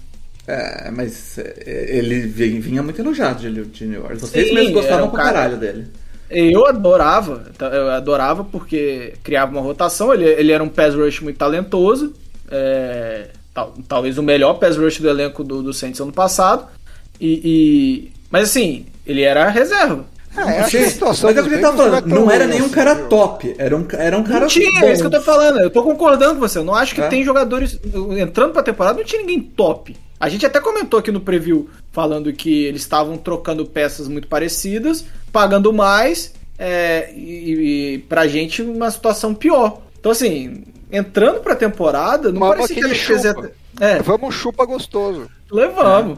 É, mas é, ele vi- vinha muito elogiado de, de New Orleans. Vocês Sim, mesmos gostavam um pra cara- caralho dele. Eu adorava, tá, eu adorava porque criava uma rotação, ele, ele era um pass rush muito talentoso, é, tal- talvez o melhor pass rush do elenco do, do Saints ano passado, e, e- mas assim, ele era reserva. É, eu acho que a Sim, situação mas é o que ele tava falando, é tão não era nenhum cara top, era um, era um cara Não tinha, é isso que eu tô falando, eu tô concordando com você, eu não acho que É. tem jogadores, entrando pra temporada não tinha ninguém top. A gente até comentou aqui no preview, falando que eles estavam trocando peças muito parecidas, pagando mais, é, e, e pra gente uma situação pior. Então assim, entrando pra temporada, não Mas parecia que defesa... chupa. É, Vamos chupa gostoso. levamos.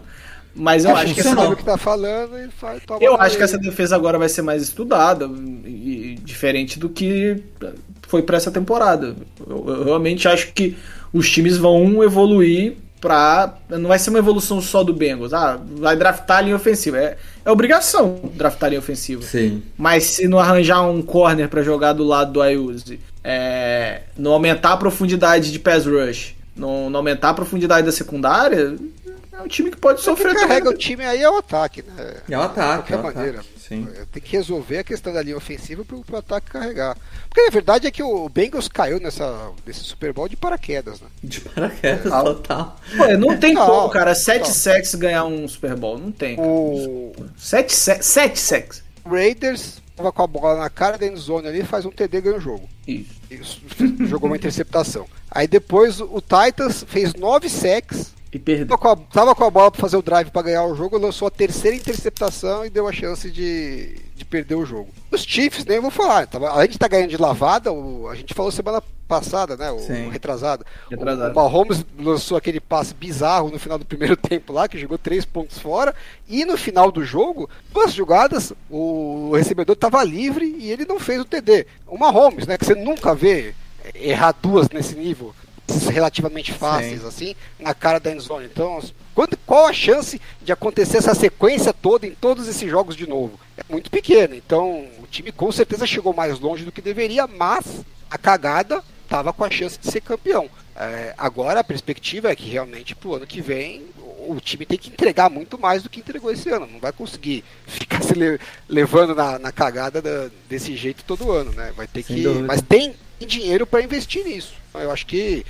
Mas eu É, acho que essa funcionou. sabe o que tá falando e faz, eu acho que essa defesa agora vai ser mais estudada e, e diferente do que foi pra essa temporada. Eu, eu realmente acho que os times vão evoluir pra. Não vai ser uma evolução só do Bengals. Ah, vai draftar a linha ofensiva. É, é obrigação draftar a linha ofensiva. Sim. Mas se não arranjar um corner pra jogar do lado do Ayuzi, é, não aumentar a profundidade de pass rush, não, não aumentar a profundidade da secundária, é um time que pode sofrer Quem também. carrega o time aí é o ataque, né? É o ataque, De é o qualquer maneira. ataque. Sim. Tem que resolver a questão da linha ofensiva pro, pro ataque carregar. Porque a verdade é que o Bengals caiu nessa, nesse Super Bowl de paraquedas, né? De paraquedas, Total. total. Pô, não tem Não, como, cara. Sete não. sacks ganhar um Super Bowl. Não tem. cara. O Sete, se- sete sacks. Raiders tava com a bola na cara da endzone ali, faz um TD e ganha o jogo. Isso. Isso, (laughs) jogou uma interceptação. Aí depois o Titans fez nove sacks, E perdeu. tava com a, tava com a bola pra fazer o drive pra ganhar o jogo, lançou a terceira interceptação e deu a chance de, de perder o jogo. Os Chiefs, nem vou falar, tava, além de estar ganhando de lavada, o- a gente falou semana passada, né? O, Sim. retrasado. Retrasado. O, o Mahomes lançou aquele passe bizarro no final do primeiro (laughs) tempo lá, que jogou três pontos fora, e no final do jogo, duas jogadas, o recebedor estava livre e ele não fez o TD. O Mahomes, né? Que você nunca vê errar duas nesse nível relativamente fáceis, Sim. assim, na cara da endzone. Então, quando, qual a chance de acontecer essa sequência toda em todos esses jogos de novo? É muito pequena. Então, o time com certeza chegou mais longe do que deveria, mas a cagada estava com a chance de ser campeão. É, agora a perspectiva é que realmente pro ano que vem o o time tem que entregar muito mais do que entregou esse ano. Não vai conseguir (laughs) ficar se le- levando na, na cagada da- desse jeito todo ano, né? Vai ter Sem que. dúvida. Mas tem dinheiro para investir nisso. Eu acho que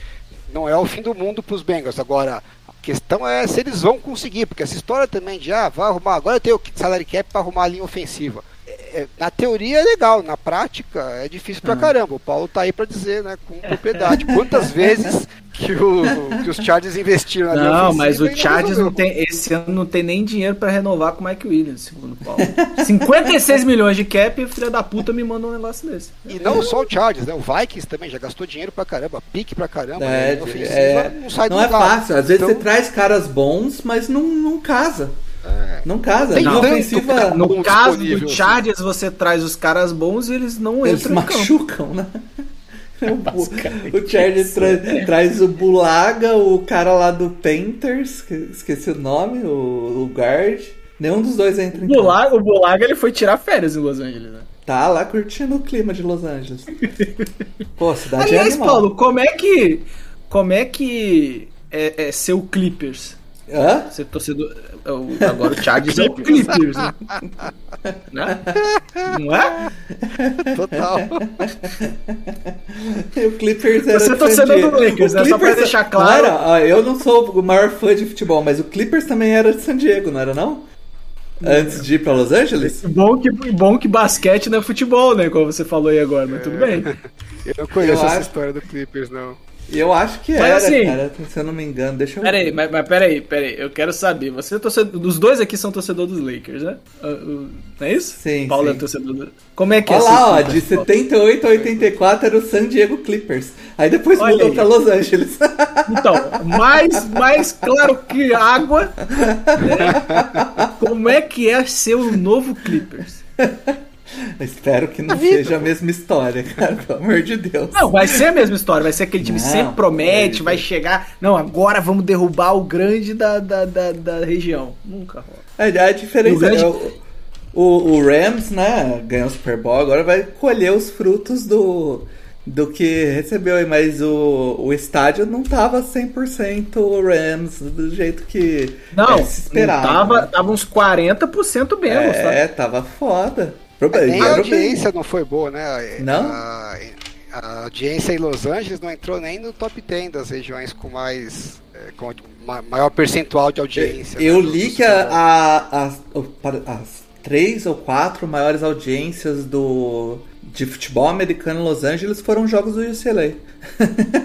não é o fim do mundo para os Bengals. Agora, a questão é se eles vão conseguir, porque essa história também de ah, vai arrumar, agora tem o salary cap para arrumar a linha ofensiva. É, é, na teoria é legal, na prática é difícil pra Ah. caramba. O Paulo tá aí pra dizer, né, com propriedade. Quantas (laughs) vezes que, o, que os Chargers investiram na Não, mas o Chargers não tem. Esse ano não tem nem dinheiro pra renovar com o Mike Williams, segundo o Paulo. (laughs) 56 milhões de cap e o filho da puta me manda um negócio desse. E não só o Chargers, né? O Vikings também já gastou dinheiro pra caramba, pique pra caramba. né? É, ofensiva é, não sai do não é fácil. Às vezes Então, você traz caras bons, mas não, não casa. É. Não casa. Tem tanto ofensiva, No caso do assim. Chargers, você traz os caras bons e eles não eles entram em campo. machucam, né? (laughs) O, Bu- o Chargers tra- traz o Bulaga, o cara lá do Panthers, que esqueci o nome, o, o guard. Nenhum dos dois entra em O campo. Bulaga, o Bulaga ele foi tirar férias em Los Angeles, né? Tá lá curtindo o clima de Los Angeles. (laughs) Pô, cidade Aliás, animal. Paulo, como é que. Como é que é, é ser o Clippers? Hã? Ser torcedor. é Agora o Chargers (laughs) é o Clippers, né? Né? Não é? Total. (laughs) E o Clippers era Você é de torcedor San Diego. do Lakers, O né? Só pra Clippers- deixar não claro. era? Ah, eu não sou o maior fã de futebol, mas o Clippers também era de San Diego, não era não? Antes de ir pra Los Angeles? Bom que, bom que basquete não é futebol, né? Como você falou aí agora, mas tudo bem. Eu não conheço Eu essa acho- história do Clippers, não. Eu acho que Mas era, assim- cara, se eu não me engano. Deixa eu Pera aí, mas, mas pera aí, pera aí. Eu quero saber. Você é torcedor. Dos dois aqui são torcedor dos Lakers, né? Ah, o- Não é isso? Sim, Paulo sim. é torcedor do... Como é que Olha é? lá, ó, de Paulo? 78 a 84 era o San Diego Clippers. Aí depois Olha mudou aí. pra Los Angeles. (laughs) Então, mais, mais claro que água. né? Como é que é ser o novo Clippers? (laughs) Espero que não seja a mesma história, cara, pelo amor de Deus. Não, vai ser a mesma história. Vai ser aquele time que Não, sempre promete, é, vai é. chegar. Não, agora vamos derrubar o grande da, da, da, da região. Nunca rola. É, a diferença O grande- é o, o, o Rams, né, ganhou o Super Bowl, agora vai colher os frutos do, do que recebeu aí, mas o, o estádio não tava 100% o Rams do jeito que Não, é, se esperava. não tava, né? tava uns 40% menos? É, tava foda. A audiência não foi boa, né? Não? A, a audiência em Los Angeles não entrou nem no top 10 das regiões com mais. é, com ma- maior percentual de audiência. Eu né, do- li que a- as, as três ou quatro maiores audiências do de futebol americano em Los Angeles foram jogos do UCLA. (laughs)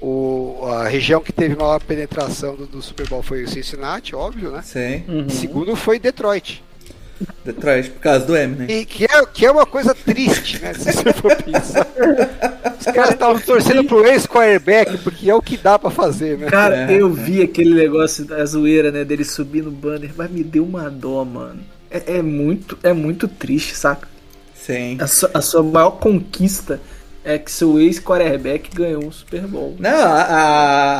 O, a região que teve maior penetração do, do Super Bowl foi o Cincinnati, óbvio, né? Sim, Uhum. Segundo foi Detroit. Detroit, por causa do Eminem. E que é, que é uma coisa triste, né? Se você for pensar. Os caras estavam torcendo pro ex-quarterback, porque é o que dá pra fazer, né? Cara, É, eu é. vi aquele negócio da zoeira, né? Dele subir no banner, mas me deu uma dó, mano. É, é muito, é muito triste, saca? Sim. A sua, a sua maior conquista é que seu ex-quarterback ganhou um Super Bowl. Não, a,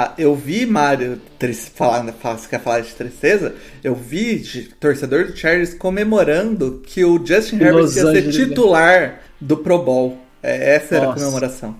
a- eu vi Mário falando, fala- você quer falar de tristeza? Eu vi de- torcedor do Chargers comemorando que o Justin O Herbert Los ia ser Angeles, né? titular do Pro Bowl. É, essa era a Nossa. comemoração.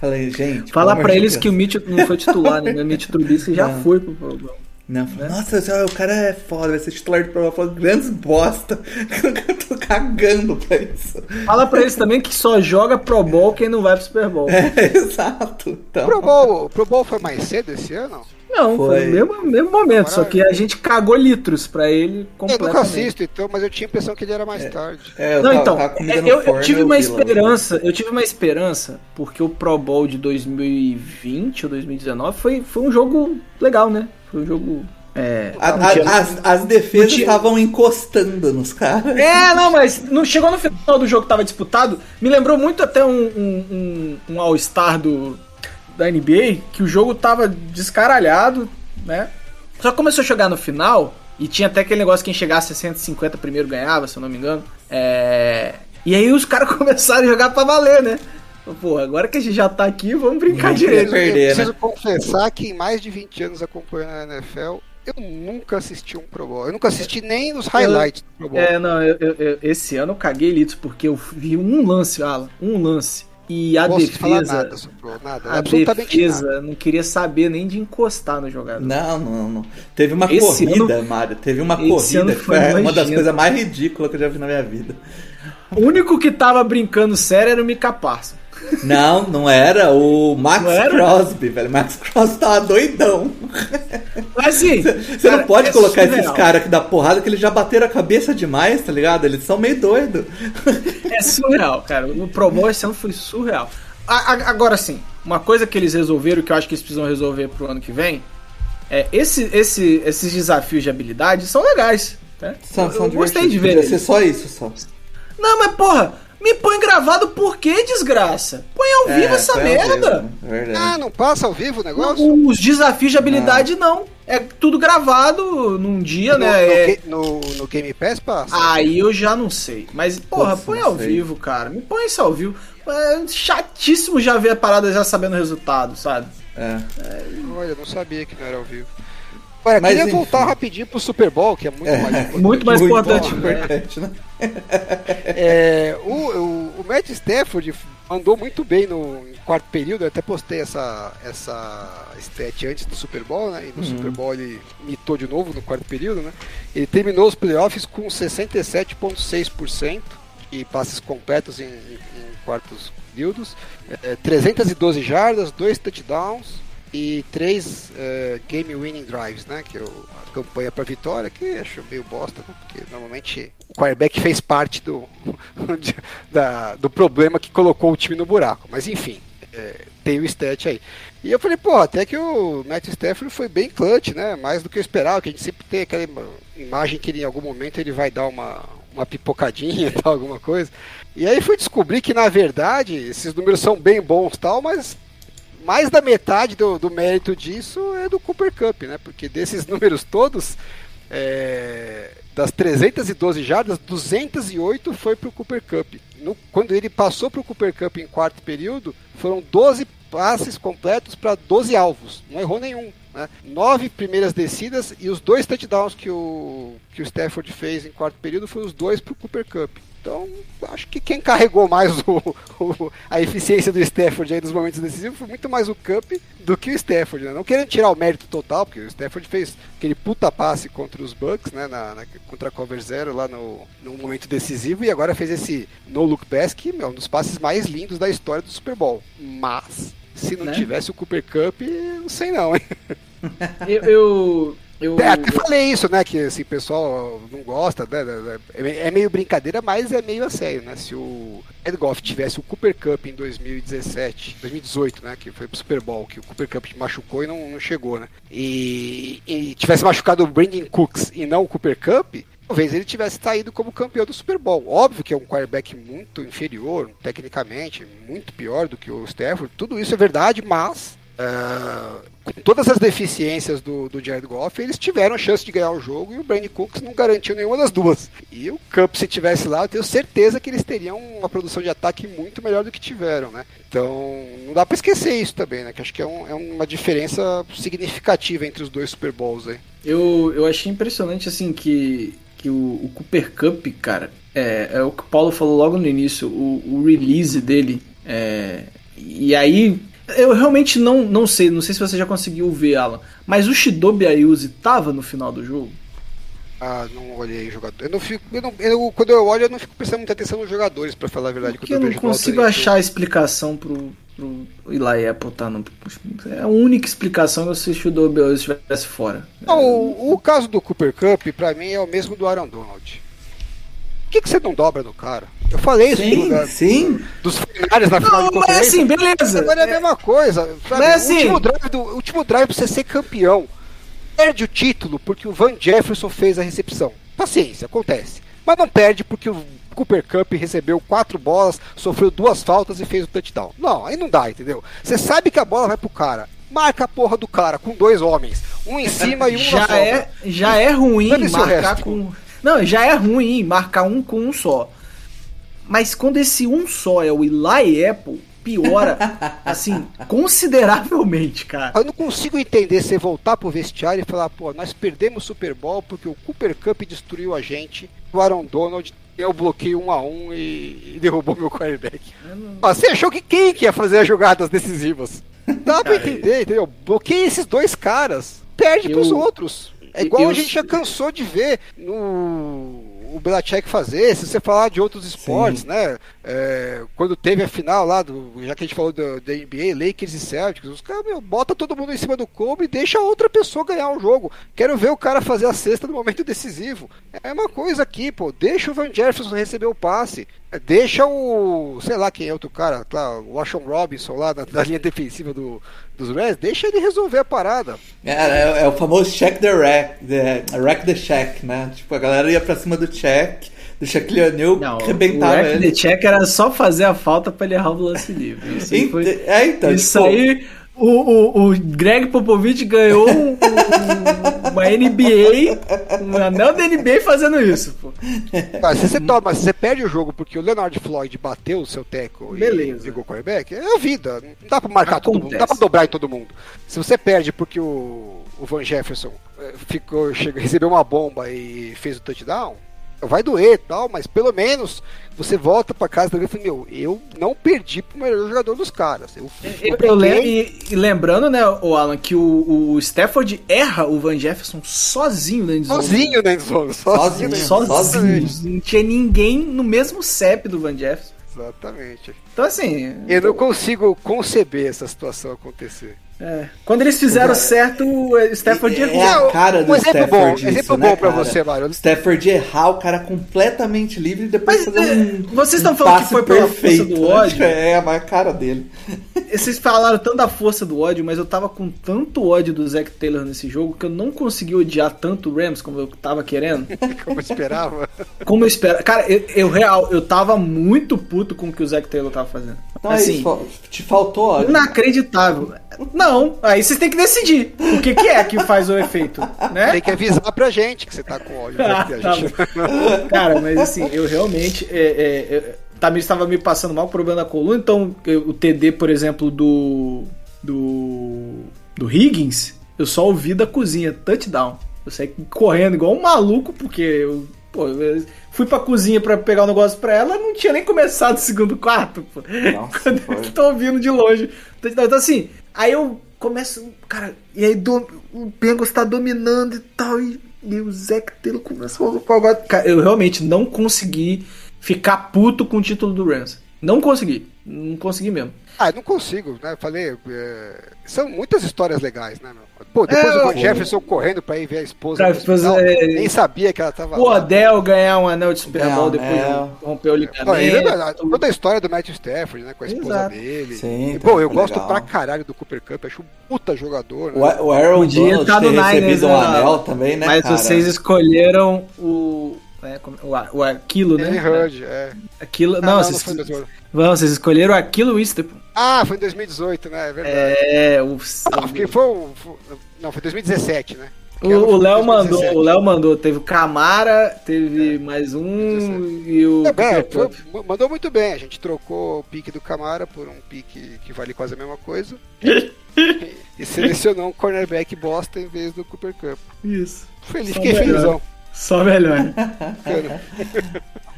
Falei, gente. Falar de eles Deus. que o Mitch não foi titular, né? O Mitch Trubisky já (laughs) Não. foi pro programa. Não, falei, nossa, senhora, o cara é foda, vai ser titular do Pro Bowl. Falei, grandes bosta. (laughs) Eu tô cagando pra isso. Fala pra eles também que só joga Pro Bowl quem não vai pro Super Bowl. É, (laughs) exato. Então, O Pro Bowl, Pro Bowl foi mais cedo esse ano? Não, foi, Foi. o mesmo, mesmo momento, só que a gente cagou litros pra ele Eu completamente. nunca assisto, então, mas eu tinha a impressão que ele era mais tarde. é, eu Não, tava- então, é, no eu, eu forno, tive eu uma vi lá. esperança, eu tive uma esperança, porque o Pro Bowl de 2020 ou 2019 foi, foi um jogo legal, né? Foi um jogo. É, A- a- as, as defesas estavam encostando nos caras. É, não, mas não chegou no final do jogo que tava disputado. Me lembrou muito até um, um, um- um All-Star do, da NBA, que o jogo tava descaralhado, né? Só que começou a jogar no final, e tinha até aquele negócio que quem chegasse a 150 primeiro ganhava, se eu não me engano. É... E aí os caras (laughs) começaram a jogar pra valer, né? Pô, agora que a gente já tá aqui, vamos brincar Ninguém direito. perder, eu preciso né? confessar que em mais de 20 anos acompanhando a NFL, eu nunca assisti um Pro Bowl. Eu nunca assisti nem os highlights do Pro Bowl. É, não, eu- eu- eu- esse ano eu caguei litos, porque eu vi um lance, Alan, um lance. E a não posso defesa. nada nada. A absolutamente defesa nada. não queria saber nem de encostar no jogador. Não, não, não. Teve uma Esse corrida, ano- Mário. Teve uma corrida que foi uma das coisas mais ridículas que eu já vi na minha vida. O único que tava brincando sério era o Mika Parsons. Não, não era o Max era? Crosby, velho. Max Crosby tava doidão. Mas assim. Você não pode é colocar esses surreal. caras que dá porrada que eles já bateram a cabeça demais, tá ligado? Eles são meio doidos. É surreal, cara. O Pro Bowl esse ano foi surreal. Agora sim, uma coisa que eles resolveram, que eu acho que eles precisam resolver pro ano que vem, é esse, esse, esses desafios de habilidade são legais. Né? São, eu, são eu gostei de ver. Podia ser só isso, só. Não, mas porra, me põe gravado por quê, desgraça? Põe ao vivo É, essa foi ao merda. vivo, é. Ah, não passa ao vivo o negócio? Não, Os desafios de habilidade não. É tudo gravado num dia, no, né? no, É- no, no Game Pass passa? Aí eu já não sei. Mas, porra, põe ao sei. vivo, cara. Me põe isso ao vivo. É chatíssimo já ver a parada já sabendo o resultado, sabe? É. Olha, eu não sabia que não era ao vivo. Olha, Mas, queria enfim. voltar rapidinho pro Super Bowl, que é muito É. mais importante. Muito mais importante. bom, importante, né? É, o, o, o Matt Stafford andou muito bem no quarto período, eu até postei essa, essa stat antes do Super Bowl, né? E no Super Bowl ele mitou de novo no quarto período, né? Ele terminou os playoffs com 67,6% de passes completos em, em- em quartos períodos, é, 312 jardas, 2 touchdowns e 3 game winning drives, né? Que é a campanha para vitória, que acho meio bosta, né? Porque normalmente o quarterback fez parte do, (laughs) da- do problema que colocou o time no buraco. Mas enfim, é, tem o stat aí. E eu falei, pô, até que o Matt Stafford foi bem clutch, né? Mais do que eu esperava, que a gente sempre tem aquela imagem que ele, em algum momento ele vai dar uma, uma pipocadinha (laughs) tal, alguma coisa. E aí fui descobrir que, na verdade, esses números são bem bons tal, mas mais da metade do, do mérito disso é do Cooper Cup, né? Porque desses (laughs) números todos, é, das 312 jardas, 208 foi para o Cooper Cup. No, quando ele passou para o Cooper Cup em quarto período, foram 12 passes completos para 12 alvos. Não errou nenhum. Né? Nove primeiras descidas e os dois touchdowns que o, que o Stafford fez em quarto período foram os dois para o Cooper Cup. Então, acho que quem carregou mais o, o, a eficiência do Stafford aí nos momentos decisivos foi muito mais o Cup do que o Stafford. Né? Não querendo tirar o mérito total, porque o Stafford fez aquele puta passe contra os Bucks, né? Na, na, contra a Cover Zero lá no, no momento decisivo, e agora fez esse no look pass, que é um dos passes mais lindos da história do Super Bowl. Mas, se não né? tivesse o Cooper Cup, não sei não, hein? (laughs) eu, eu, eu, é, até falei isso, né? Que assim, o pessoal não gosta, né? É meio brincadeira, mas é meio a sério, né? Se o Ed Goff tivesse o Cooper Cup em 2017, 2018, né? Que foi pro Super Bowl, que o Cooper Cup machucou e não, não chegou, né? E, e tivesse machucado o Brandon Cooks e não o Cooper Cup, talvez ele tivesse saído como campeão do Super Bowl. Óbvio que é um quarterback muito inferior, tecnicamente, muito pior do que o Stafford. Tudo isso é verdade, mas Uh, com todas as deficiências do, do Jared Goff, eles tiveram a chance de ganhar o jogo e o Brandon Cooks não garantiu nenhuma das duas. E o Cup, se tivesse lá, eu tenho certeza que eles teriam uma produção de ataque muito melhor do que tiveram, né? Então, não dá para esquecer isso também, né? Que acho que é, um, é, uma diferença significativa entre os dois Super Bowls aí. Eu, eu achei impressionante, assim, que, que o, o Cooper Cup, cara, é, é, o que o Paulo falou logo no início, o, o release dele. É, e aí eu realmente não, não sei, não sei se você já conseguiu ver, Alan, mas o Shidobi Ayuzi tava no final do jogo? Ah, não olhei jogador. Eu não fico, eu não, eu, quando eu olho, eu não fico prestando muita atenção nos jogadores, para falar a verdade. Porque eu, eu não consigo achar a explicação pro, pro Eli Apple tá no. É a única explicação é se o Shidobi Ayuzi estivesse fora. Não, o, o, caso do Cooper Cup, para mim, é o mesmo do Aaron Donald que, que você não dobra no cara? Eu falei isso sim, do, sim. dos finais na final não, de conferência. Mas assim, beleza. Agora é a mesma coisa. Sabe? Mas assim, o último drive, do, o último drive pra você ser campeão. Perde o título porque o Van Jefferson fez a recepção. Paciência, acontece. Mas não perde porque o Cooper Cup recebeu quatro bolas, sofreu duas faltas e fez o touchdown. Não, aí não dá, entendeu? Você sabe que a bola vai pro cara. Marca a porra do cara com dois homens. Um em cima e um já na é Já é ruim marcar com não, já é ruim marcar um com um só. Mas quando esse um só é o Eli Apple, piora, (laughs) assim, consideravelmente, cara. Eu não consigo entender você voltar pro vestiário e falar, pô, nós perdemos o Super Bowl porque o Cooper Cup destruiu a gente, o Aaron Donald eu bloqueei um a um e, e derrubou meu quarterback. Não... Você achou que quem que ia fazer as jogadas decisivas? Dá pra entender, entendeu? Bloqueei esses dois caras, perde eu... pros outros. É igual eu... a gente já cansou de ver no o Belichick fazer, se você falar de outros esportes, Sim. né? É, quando teve a final lá, do, já que a gente falou da NBA, Lakers e Celtics, os caras, meu, bota todo mundo em cima do combo e deixa outra pessoa ganhar o jogo. Quero ver o cara fazer a cesta no momento decisivo. É uma coisa aqui, pô. Deixa o Van Jefferson receber o passe. Deixa o. sei lá quem é outro cara, lá, o Washon Robinson lá na, na linha defensiva do, dos Reds, deixa ele resolver a parada. É, é, é o famoso check the rack, the, rack the check, né? Tipo, a galera ia pra cima do check, do Shaquille O'Neal, arrebentava o ele. the check era só fazer a falta pra ele errar o lance livre. Isso, foi, é, então, isso tipo... aí o, o, o Greg Popovich ganhou um, uma NBA, um anel da NBA fazendo isso, pô. Mas se você toma, se você perde o jogo porque o Leonard Floyd bateu o seu teco Beleza. e ligou o quarterback, é a vida. Não dá pra marcar Acontece. todo mundo, não dá pra dobrar em todo mundo. Se você perde porque o, o Van Jefferson eh, ficou, chegou, (laughs) recebeu uma bomba e fez o touchdown, vai doer tal, mas pelo menos você volta para casa e fala, meu, eu não perdi pro melhor jogador dos caras. Eu, eu, eu lembro, e, e, lembrando, né, o Alan, que o, o Stafford erra o Van Jefferson sozinho na endzone. Sozinho na endzone. Sozinho, sozinho, sozinho. sozinho. Não tinha ninguém no mesmo CEP do Van Jefferson. Exatamente. Então assim. Eu não consigo conceber essa situação acontecer. É. Quando eles fizeram certo, o Stafford errou. É a cara do um exemplo Stafford. Bom, exemplo né, bom pra você, Mário. Stafford errar o cara completamente livre e depois Mas, fazer um. Vocês estão um falando que foi pela força do ódio? É, a cara dele. (laughs) vocês falaram tanto da força do ódio, mas eu tava com tanto ódio do Zac Taylor nesse jogo que eu não consegui odiar tanto o Rams como eu tava querendo. (laughs) Como eu esperava. Como eu espero. Cara, eu, eu real, eu tava muito puto com o que o Zac Taylor tava fazendo. Então é assim, isso, te faltou ódio. inacreditável. Não, aí vocês têm que decidir o que, que é que faz o efeito, né? Tem que avisar pra gente que você tá com ódio. Ah, porque a tá gente-. Cara, mas assim, eu realmente. É, é, é, Tamir estava me passando mal problema da coluna, então eu- o TD, por exemplo, do. do. do Higgins, eu só ouvi da cozinha, touchdown. Eu saí correndo igual um maluco, porque eu. Pô, eu fui pra cozinha pra pegar o negócio pra ela, não tinha nem começado o segundo quarto, pô. Nossa, Quando foi. eu tô ouvindo de longe. Então assim, aí eu começo. Cara, e aí do, o Bengals tá dominando e tal, e, e o Zac Taylor começou a falar. Cara, eu realmente não consegui ficar puto com o título do Rams. Não consegui. Não consegui mesmo. Ah, eu não consigo, né? Falei, é, são muitas histórias legais, né, meu? Pô, depois É, o Van eu- Jefferson correndo pra ir ver a esposa fazer- nem sabia que ela tava O lá. Odell ganhar um anel de Super Bowl depois de romper o Não, e lembra ligamento. toda a história do Matthew Stafford, né? Com a esposa Exato. dele. Sim, e, pô, eu foi gosto legal. pra caralho do Cooper Cup, acho um puta jogador, né? O, o Aaron Donald estar ter no Niners, recebido um né, anel também, né, Mas cara? vocês escolheram o. é, o, o aquilo, né? Hurd, é. Aquilo. Ah, não, não, vocês, não foi em 2008. Vão, vocês escolheram aquilo Wister. pô. Ah, foi em 2018, né? É verdade. É, o, Ah, porque foi, o- foi- Não, foi 2017, né? o, o Léo mandou, 2017. o Léo mandou, teve o Camara, teve mais um e o É, bem, foi- mandou muito bem. A gente trocou o pique do Camara por um pique que vale quase a mesma coisa. (laughs) e selecionou um cornerback bosta em vez do Cooper Cup. Isso. Feliz, fiquei melhor. felizão. Só melhor. (laughs)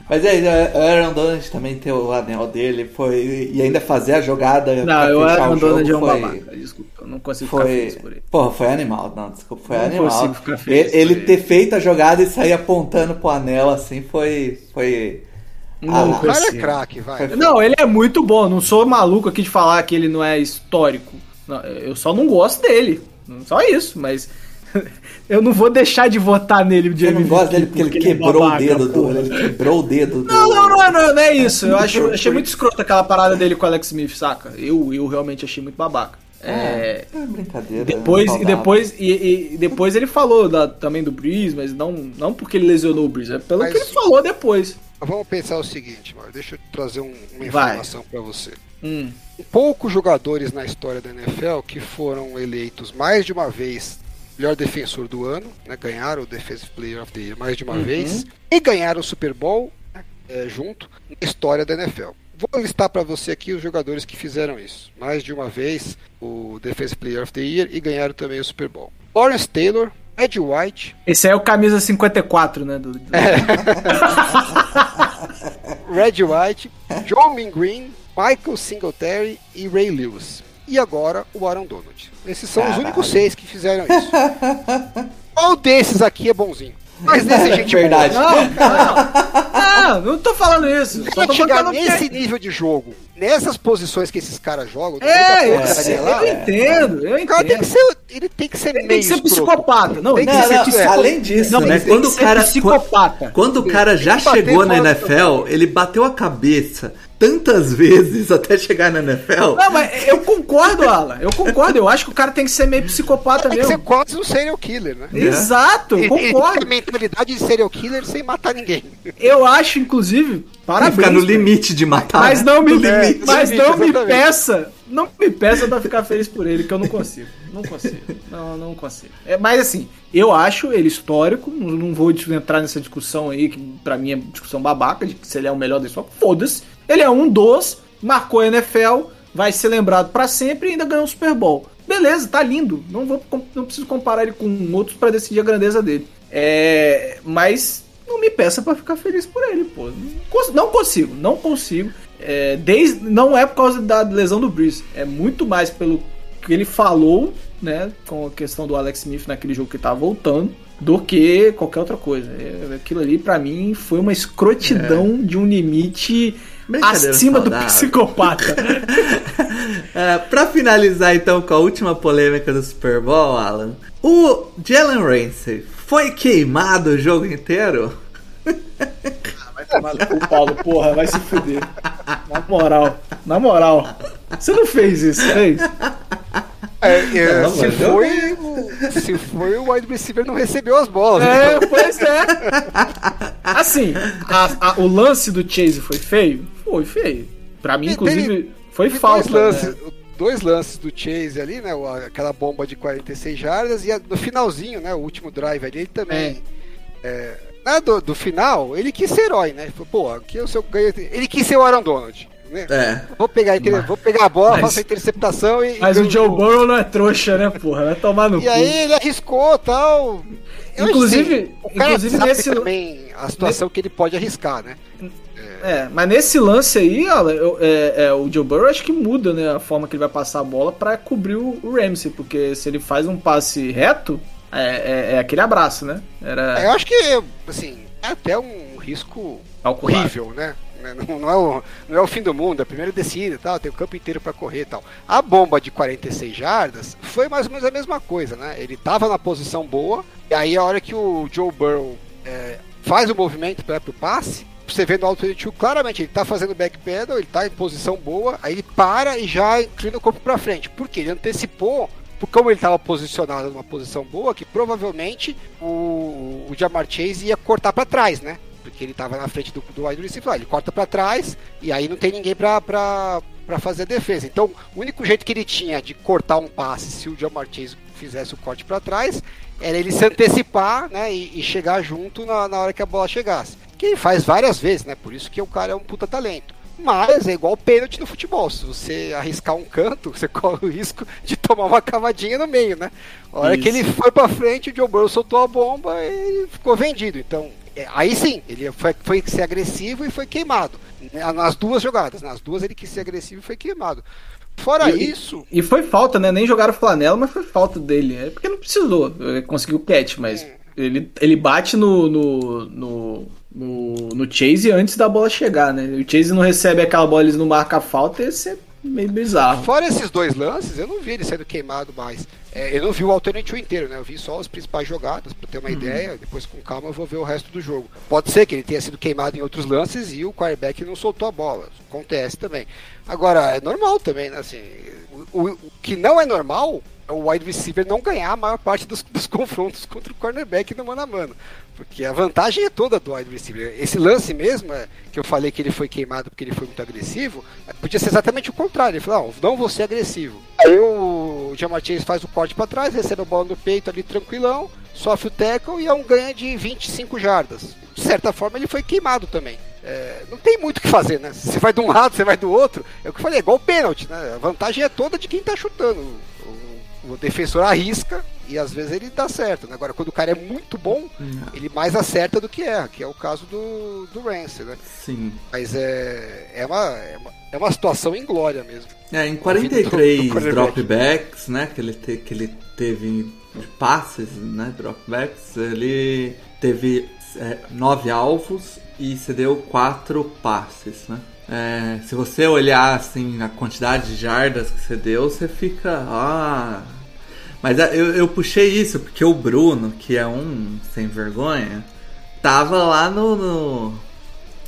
Mas aí, o Aaron Donald também ter o anel dele foi. E ainda fazer a jogada. Não, pra eu fechar era o dono de um jogo foi- babaca. Desculpa, eu não consigo ficar Foi. feliz por ele. Porra, foi animal. Não, desculpa, foi Não animal. consigo ficar feliz ele ele por ele. ter feito a jogada e sair apontando pro anel assim foi. Foi. Não Ah, O cara é craque, vai. Não, ele é muito bom. Não sou maluco aqui de falar que ele não é histórico. Não, eu só não gosto dele. Só isso, mas (laughs) eu não vou deixar de votar nele de Eu não MVP gosto dele porque ele é quebrou babaca, o dedo do. Ele quebrou o dedo do. Não, não, não, é- não, é- não é isso. Eu acho, achei muito escroto aquela parada dele com o Alex Smith, saca? Eu, eu realmente achei muito babaca. É, É brincadeira. depois, e saudável. depois, e, e depois ele falou da- também do Breeze, mas não, não porque ele lesionou o Breeze, é pelo Mas- que ele falou depois. Vamos pensar o seguinte, mano. Deixa eu trazer um- uma informação pra você. Hum. Poucos jogadores na história da NFL que foram eleitos mais de uma vez melhor defensor do ano, né, ganharam o Defensive Player of the Year mais de uma Uhum. vez e ganharam o Super Bowl né, é, junto na história da NFL. Vou listar para você aqui os jogadores que fizeram isso. Mais de uma vez o Defensive Player of the Year e ganharam também o Super Bowl. Lawrence Taylor, Ed White, Esse aí é o camisa 54, né? Do, do- (laughs) Red White, John Min Green, Michael Singletary e Ray Lewis. E agora o Aaron Donald. Esses são os Caralho. únicos seis que fizeram isso. (laughs) Qual desses aqui é bonzinho? Mas desse gente Verdade. boa. Não, não, não, (laughs) não tô falando isso. Só tô chegar que- nesse nível de jogo, nessas posições que esses caras jogam, É, eu, porcaria lá, eu entendo, eu o cara tem entendo. que ser, ele tem que ser Ele meio tem que ser psicopata. Não, Tem que Não, que não, ser psicopata. além disso, Não, né? tem Quando o ser cara. psicopata. Quando o cara já chegou na NFL, ele bateu a cabeça tantas vezes até chegar na NFL. Não, mas eu concordo, Alan. Eu concordo. Eu acho que o cara tem que ser meio psicopata Tem que ser mesmo. quase um serial killer, né? Exato, eu Ele tem concordo. a mentalidade de serial killer sem matar ninguém. Eu acho, inclusive, parabéns. ficar no limite de matar. Mas não me, limite. mas limite, não me peça, não me peça pra ficar feliz por ele, que eu não consigo. Não consigo. Não, não consigo. É, mas assim, eu acho ele histórico, não, não vou entrar nessa discussão aí, que pra mim é discussão babaca, de que se ele é o melhor da história. Foda-se. Ele é um dos, marcou a NFL, vai ser lembrado pra sempre e ainda ganhou o Super Bowl. Beleza, tá lindo. Não, vou, não preciso comparar ele com outros pra decidir a grandeza dele. É, mas não me peça pra ficar feliz por ele, pô. Não cons- Não consigo, não consigo. É, desde, não é por causa da lesão do Breeze, é muito mais pelo que ele falou, né, com a questão do Alex Smith naquele jogo que tava voltando, do que qualquer outra coisa. É, Aquilo ali, pra mim, foi uma escrotidão de um limite acima do saudável. psicopata. (laughs) É, pra finalizar então com a última polêmica do Super Bowl, Alan, o Jalen Ramsey foi queimado o jogo inteiro? Vai tomar no cu, Paulo, porra, vai se fuder. Na moral, na moral. Você não fez isso, fez? É, é, Não, se, foi, o- se foi o wide receiver não recebeu as bolas. É, pois é. Assim, a- a- o lance do Chase foi feio? Foi feio. Pra mim, E inclusive, foi lances, né? Dois lances do Chase ali, né? Aquela bomba de 46 jardas e a- no finalzinho, né? O último drive ali, ele também. é, na do, do final, ele quis ser herói, né? Ele falou, pô, aqui eu sou ganho. Ele quis ser o Aaron Donald. Né? É. Vou, pegar, vou pegar a bola, Mas- faço a interceptação e. Mas e o Joe. Burrow não é trouxa, né, porra? Vai tomar no E cu. aí ele arriscou tal. Eu Inclusive- sei, o cara inclusive sabe nesse- também a situação que ele pode arriscar, né? É, mas nesse lance aí, ó, é, é, o Joe Burrow acho que muda né, a forma que ele vai passar a bola pra cobrir o o Ramsey, porque se ele faz um passe reto, é, é- é aquele abraço, né? Era Eu acho que, assim, é até um risco calculado. horrível, né? Não, não é o, não é o fim do mundo, é a primeira descida e tal, tem o campo inteiro pra correr e tal. A bomba de 46 jardas foi mais ou menos a mesma coisa, né? Ele tava na posição boa, e aí a hora que o Joe Burrow é, faz o movimento para pro passe, você vê no Auto 22 claramente, ele tá fazendo backpedal, ele tá em posição boa, aí ele para e já inclina o corpo pra frente. Por quê? Ele antecipou por como ele estava posicionado numa posição boa, que provavelmente o, o Jamar Chase ia cortar para trás, né? Porque ele estava na frente do, do wide receiver, ele corta para trás e aí não tem ninguém para fazer a defesa. Então, o único jeito que ele tinha de cortar um passe se o Jamar Chase fizesse o corte para trás era ele se antecipar né, e, e chegar junto na, na hora que a bola chegasse. Que ele faz várias vezes, né? Por isso que o cara é um puta talento. Mas é igual pênalti no futebol. Se você arriscar um canto, (laughs) você corre o risco de tomar uma cavadinha no meio, né? A hora que Isso. ele foi pra frente, o Joe Burrow soltou a bomba e ele ficou vendido. Então, é, aí sim, ele foi, foi ser agressivo e foi queimado. Nas duas jogadas, nas duas ele quis ser agressivo e foi queimado. Fora E- isso, E foi falta, né? Nem jogaram flanela, mas foi falta dele. É porque não precisou. Ele conseguiu o catch, mas ele, ele bate no, no, no, no, no Chase antes da bola chegar, né? O Chase não recebe aquela bola, eles não marcam a falta, ia ser meio bizarro. Fora esses dois lances, eu não vi ele sendo queimado mais. É, eu não vi o alternativo inteiro, né? Eu vi só as principais jogadas, pra ter uma ideia. Depois, com calma, eu vou ver o resto do jogo. Pode ser que ele tenha sido queimado em outros lances e o quarterback não soltou a bola. Acontece também. Agora, é normal também, né? Assim, o, o- o que não é normal o wide receiver não ganhar a maior parte dos, dos (laughs) confrontos contra o cornerback no mano a mano. Porque a vantagem é toda do wide receiver. Esse lance mesmo, é, que eu falei que ele foi queimado porque ele foi muito agressivo, é, podia ser exatamente o contrário. Ele falou, não, não vou ser agressivo. Aí o Jamar Chase faz o corte para trás, recebe a bola no peito ali tranquilão, sofre o tackle e é um ganho de 25 jardas. De certa forma ele foi queimado também. É, não tem muito o que fazer, né? Você vai de um lado, você vai do outro. É o que eu falei, é igual o pênalti, né? A vantagem é toda de quem tá chutando. O, defensor arrisca e às vezes ele dá certo. Né? Agora, quando o cara é muito bom, ele mais acerta do que erra, que é o caso do, do Rance, né? Sim. Mas é, é, uma, é, uma, é uma situação inglória mesmo. É, em do- do 43 quarterback. dropbacks, né, que ele, te- que ele teve de passes, né, dropbacks, ele teve é, nove alvos e cedeu quatro passes, né. É, se você olhar assim a quantidade de jardas que você deu, você fica, ah, mas é, eu, eu puxei isso porque o Bruno, que é um sem vergonha, tava lá no, no,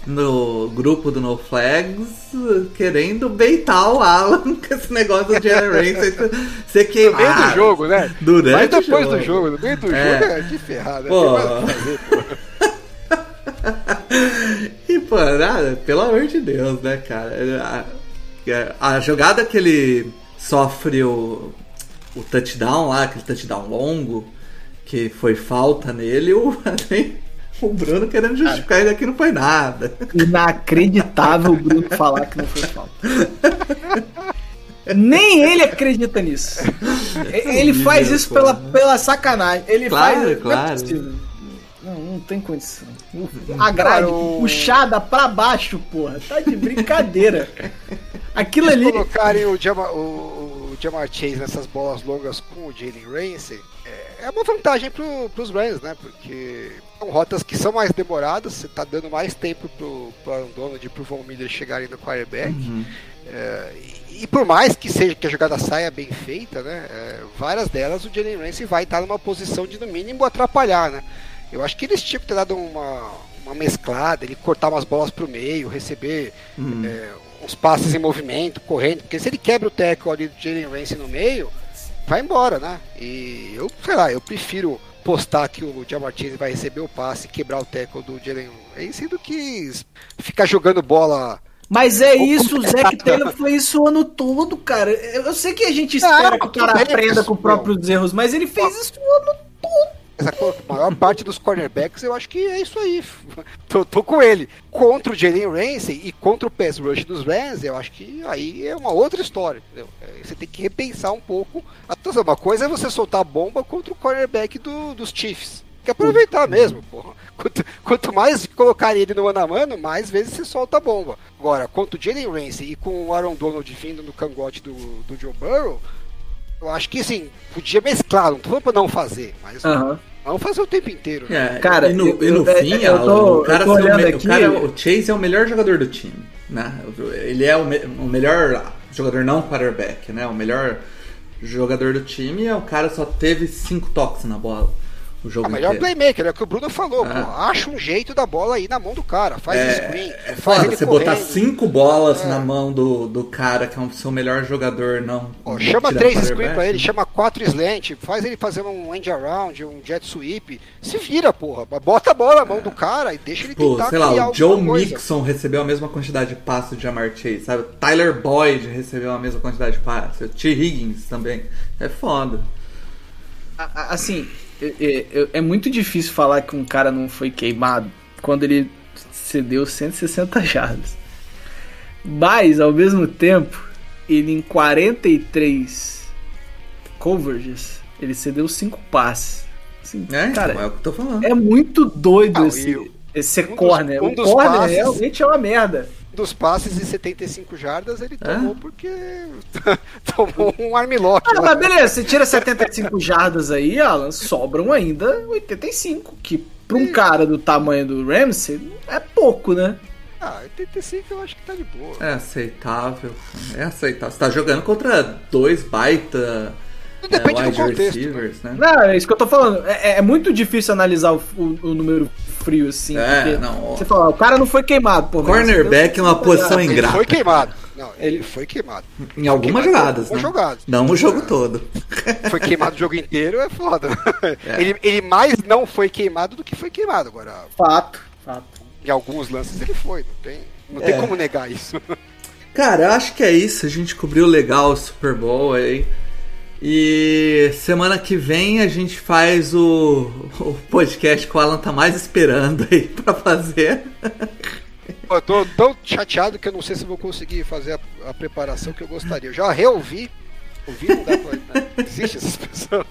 no grupo do No Flags querendo beitar o Alan (laughs) com esse negócio do Jalen Ramsey ser No meio do jogo, né? Durante Mas depois o do jogo. jogo, no meio do É. jogo é de ferrada. Pô. Fazer, pô. (laughs) E, pô, nada, pelo amor de Deus, né, cara? A, a jogada que ele sofre o, o touchdown lá, aquele touchdown longo, que foi falta nele, o, (laughs) o Bruno querendo justificar ainda que não foi nada. Inacreditável o Bruno falar que não foi falta. Nem ele acredita nisso. Ele faz isso pela, pela sacanagem. Ele Claro, faz. não é claro. Não, não tem condição. A grade Cara, o- puxada pra baixo, porra. Tá de brincadeira. (laughs) Aquilo ali. colocarem o Jamar, o, o Jamar Chase nessas bolas longas com o Jalen Ramsey é, é uma vantagem pro, pros Rams, né? Porque são rotas que são mais demoradas, você tá dando mais tempo pro, pro Aaron Donald e pro Von Miller chegarem no quarterback. É, e, e por mais que seja que a jogada saia bem feita, né? é, várias delas o Jalen Ramsey vai estar numa posição de no mínimo atrapalhar, né? Eu acho que eles tinham que ter dado uma, uma mesclada, ele cortar umas bolas pro meio, receber é, uns passes em movimento, correndo, porque se ele quebra o tackle ali do Jalen Ramsey no meio, vai embora, né? E eu, sei lá, eu prefiro postar que o Diamantini vai receber o passe e quebrar o tackle do Jalen Ramsey do que ficar jogando bola Mas é isso, o Zac Taylor foi isso o ano todo, cara. Eu sei que a gente espera Não, que o cara aprenda com os próprios erros, mas ele fez isso o ano todo. A maior parte dos cornerbacks, eu acho que é isso aí. (laughs) Tô, tô com ele. Contra o Jalen Ramsey e contra o pass rush dos Rams, eu acho que aí é uma outra história. entendeu? É, Você tem que repensar um pouco a atuação. Uma coisa é você soltar a bomba contra o cornerback do- dos Chiefs. Tem que aproveitar mesmo, porra. Quanto, quanto mais colocar ele no mano a mano, mais vezes você solta a bomba. Agora, contra o Jalen Ramsey e com o Aaron Donald vindo no cangote do, do Joe Burrow, eu acho que assim, podia mesclar, não tô falando pra não fazer, mas Aham. Vamos fazer o tempo inteiro. né? É, Cara, e no, eu- e no eu- fim, eu Alan, tô- o cara, eu tô ser o, me- o aqui- cara- o Chase é o melhor jogador do time, né? Ele é o, me- o melhor jogador não quarterback, né? O melhor jogador do time é o cara só teve cinco toques na bola o jogo A melhor inteiro. playmaker, é o que o Bruno falou. Ah. pô, acha um jeito da bola aí na mão do cara. Faz screen. É faz foda você botar correndo. cinco bolas É. na mão do, do cara que é o seu melhor jogador, não. Ó, chama três screen pra ele, chama quatro slant, faz ele fazer um end around, um jet sweep. Se vira, porra. Bota a bola na mão do cara e deixa ele Pô, tentar sei lá, criar o Joe. Mixon recebeu a mesma quantidade de passes de Jamar Chase, sabe? Tyler Boyd recebeu a mesma quantidade de passes. O T. Higgins também. É foda. A- a- Assim, é, é- é muito difícil falar que um cara não foi queimado quando ele cedeu 160 jardas. Mas, ao mesmo tempo, ele em 43 coverages, ele cedeu 5 passes. Assim, É, cara, é o que eu tô falando. é muito doido Não, esse, esse um dos- corner. um o dos corner passes- realmente é uma merda. Dos passes de 75 jardas ele É? tomou porque (laughs) tomou um armlock. Ah, mas beleza, você tira 75 jardas aí, Alan, sobram ainda 85, que pra um cara do tamanho do Ramsey é pouco, né? Ah, 85 eu acho que tá de boa. É aceitável. É aceitável. Você tá jogando contra dois baita é, Depende do wide contexto. receivers, né? Não, é isso que eu tô falando. É, é muito difícil analisar o, o- o número frio assim. É, não. Você fala, o cara não foi queimado, pô. Cornerback é uma posição Ele ingrata. foi queimado. Não, ele foi queimado. Em algumas Queimado jogadas, né? jogadas. Não o jogo todo. (laughs) Foi queimado o jogo inteiro, é foda. É. Ele, ele mais não foi queimado do que foi queimado. Agora, Fato, fato. em alguns lances ele foi, não tem, não tem É. como negar isso. Cara, eu acho que é isso. A gente cobriu legal o Super Bowl aí. E semana que vem a gente faz o, o podcast que o Alan tá mais esperando aí (laughs) pra fazer. Pô, Eu tô tão chateado que eu não sei se vou conseguir fazer a, a preparação que eu gostaria. Eu já reouvi. Ouvi não dá pra. Existe essa expressão.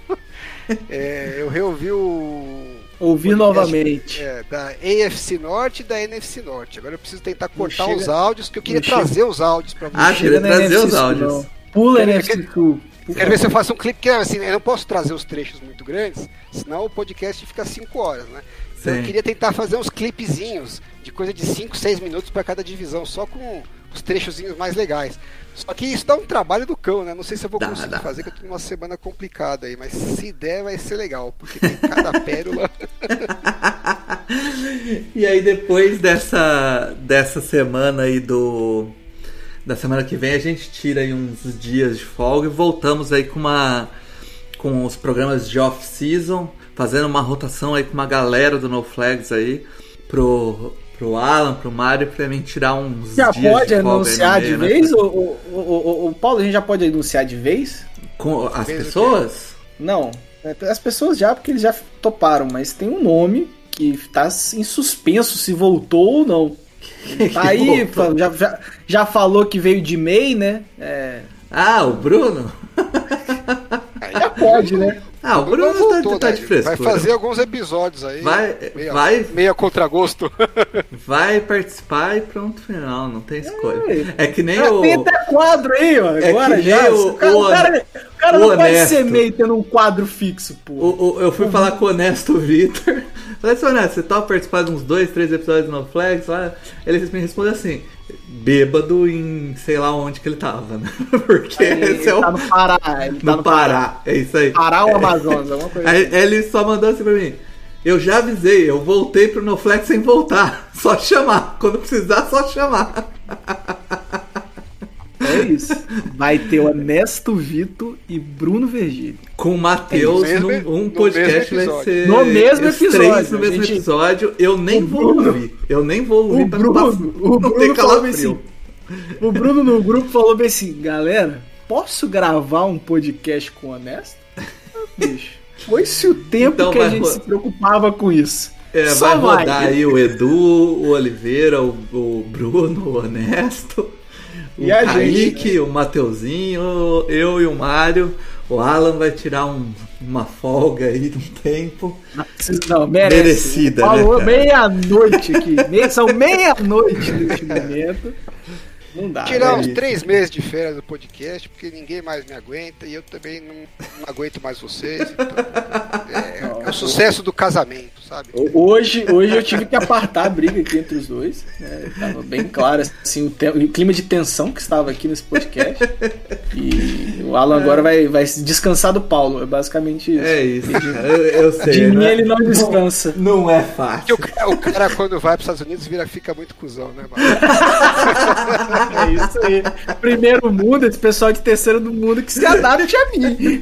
É, eu reouvi o. Ouvir podcast, novamente. é, da AFC Norte e da NFC Norte. Agora eu preciso tentar cortar chega- os áudios, que eu queria trazer os áudios pra Ah, você. queria na trazer NFC os áudios. não. Pula ver NFC que- Sul. Quero ver se eu faço um clipe, que assim, eu não posso trazer os trechos muito grandes, senão o podcast fica 5 horas, né? Então eu queria tentar fazer uns clipezinhos de coisa de 5, 6 minutos para cada divisão, só com os trechozinhos mais legais. Só que isso dá um trabalho do cão, né? Não sei se eu vou Dá, conseguir dá, fazer, que eu tô numa semana complicada aí, mas se der vai ser legal, porque tem cada (laughs) pérola. e aí depois dessa, dessa semana aí do. Da semana que vem a gente tira aí uns dias de folga e voltamos aí com uma. com os programas de off-season, fazendo uma rotação aí com uma galera do No Flags aí, pro, pro Alan, pro Mário, pra mim tirar uns Já dias pode de folga anunciar no de meio, vez? né? O, o, o, Paulo, a gente já pode anunciar de vez? Com as pessoas? Não. As pessoas já, porque eles já toparam, mas tem um nome que tá em suspenso se voltou ou não. (laughs) Aí, já, já, já falou que veio de MEI, né? É, Ah, o Bruno? (laughs) já pode, né? Ah, o Bruno tá, voltou, tá né? de frescura. Vai fazer alguns episódios aí. Vai- meia, vai- meia contra gosto. (laughs) Vai participar e pronto, final, não tem escolha. É que nem o. Tem até quadro aí, ó. É Agora que já. nem o- o cara, o o cara, o cara o não pode honesto. ser MEI tendo um quadro fixo, pô. o- o- eu fui falar com o Honesto Vitor. (laughs) Falei assim, Honesto, você topa participar de uns dois, três episódios no Flags lá? Ele me respondeu assim, bêbado em sei lá onde que ele tava, né? (laughs) Porque Ele, esse é o. tá no Pará. Ele tá no Pará, é isso aí. Pará ou Amazonas, alguma coisa Aí assim. ele só mandou assim pra mim. Eu já avisei, eu voltei pro NoFlex sem voltar. (laughs) Só chamar. Quando precisar, só chamar. (laughs) isso. Vai ter o Ernesto Vitor e Bruno Virgílio. Com o Matheus, No mesmo- num- um no podcast mesmo vai ser. No mesmo episódio, Três no mesmo gente. episódio. Eu nem O vou Bruno- ouvir. Eu nem vou ouvir O pra Bruno, o não Bruno falou assim. O Bruno no grupo falou bem assim, galera, posso gravar um podcast com o Honesto? Ah, Bicho, foi-se o tempo Então que a vai gente ro- se preocupava com isso. É, Só vai rodar aí o Edu, o Oliveira, o, o Bruno, o Honesto, o E a Kaique, o Mateuzinho, eu e o Mário. O Alan vai tirar um- uma folga aí de um tempo. Não, merece. Merecida, Falou né, meia-noite aqui. (laughs) São meia-noite neste momento. Não dá. Tirar né? uns isso. três meses de férias do podcast, porque ninguém mais me aguenta e eu também não, não aguento mais vocês. então, (laughs) é, é o sucesso do casamento, sabe? Hoje, hoje eu tive que apartar a briga aqui entre os dois. né? Tava bem claro assim, o, te- o clima de tensão que estava aqui nesse podcast. E o Alan agora vai, vai descansar do Paulo. É basicamente isso. É isso, cara. Eu, eu sei. de mim né? ele não descansa. Não é Porque fácil. o cara, o cara, quando vai para os Estados Unidos vira, fica muito cuzão, né, mano? (laughs) É isso aí. Primeiro mundo, esse pessoal de terceiro do mundo que se adapte a mim.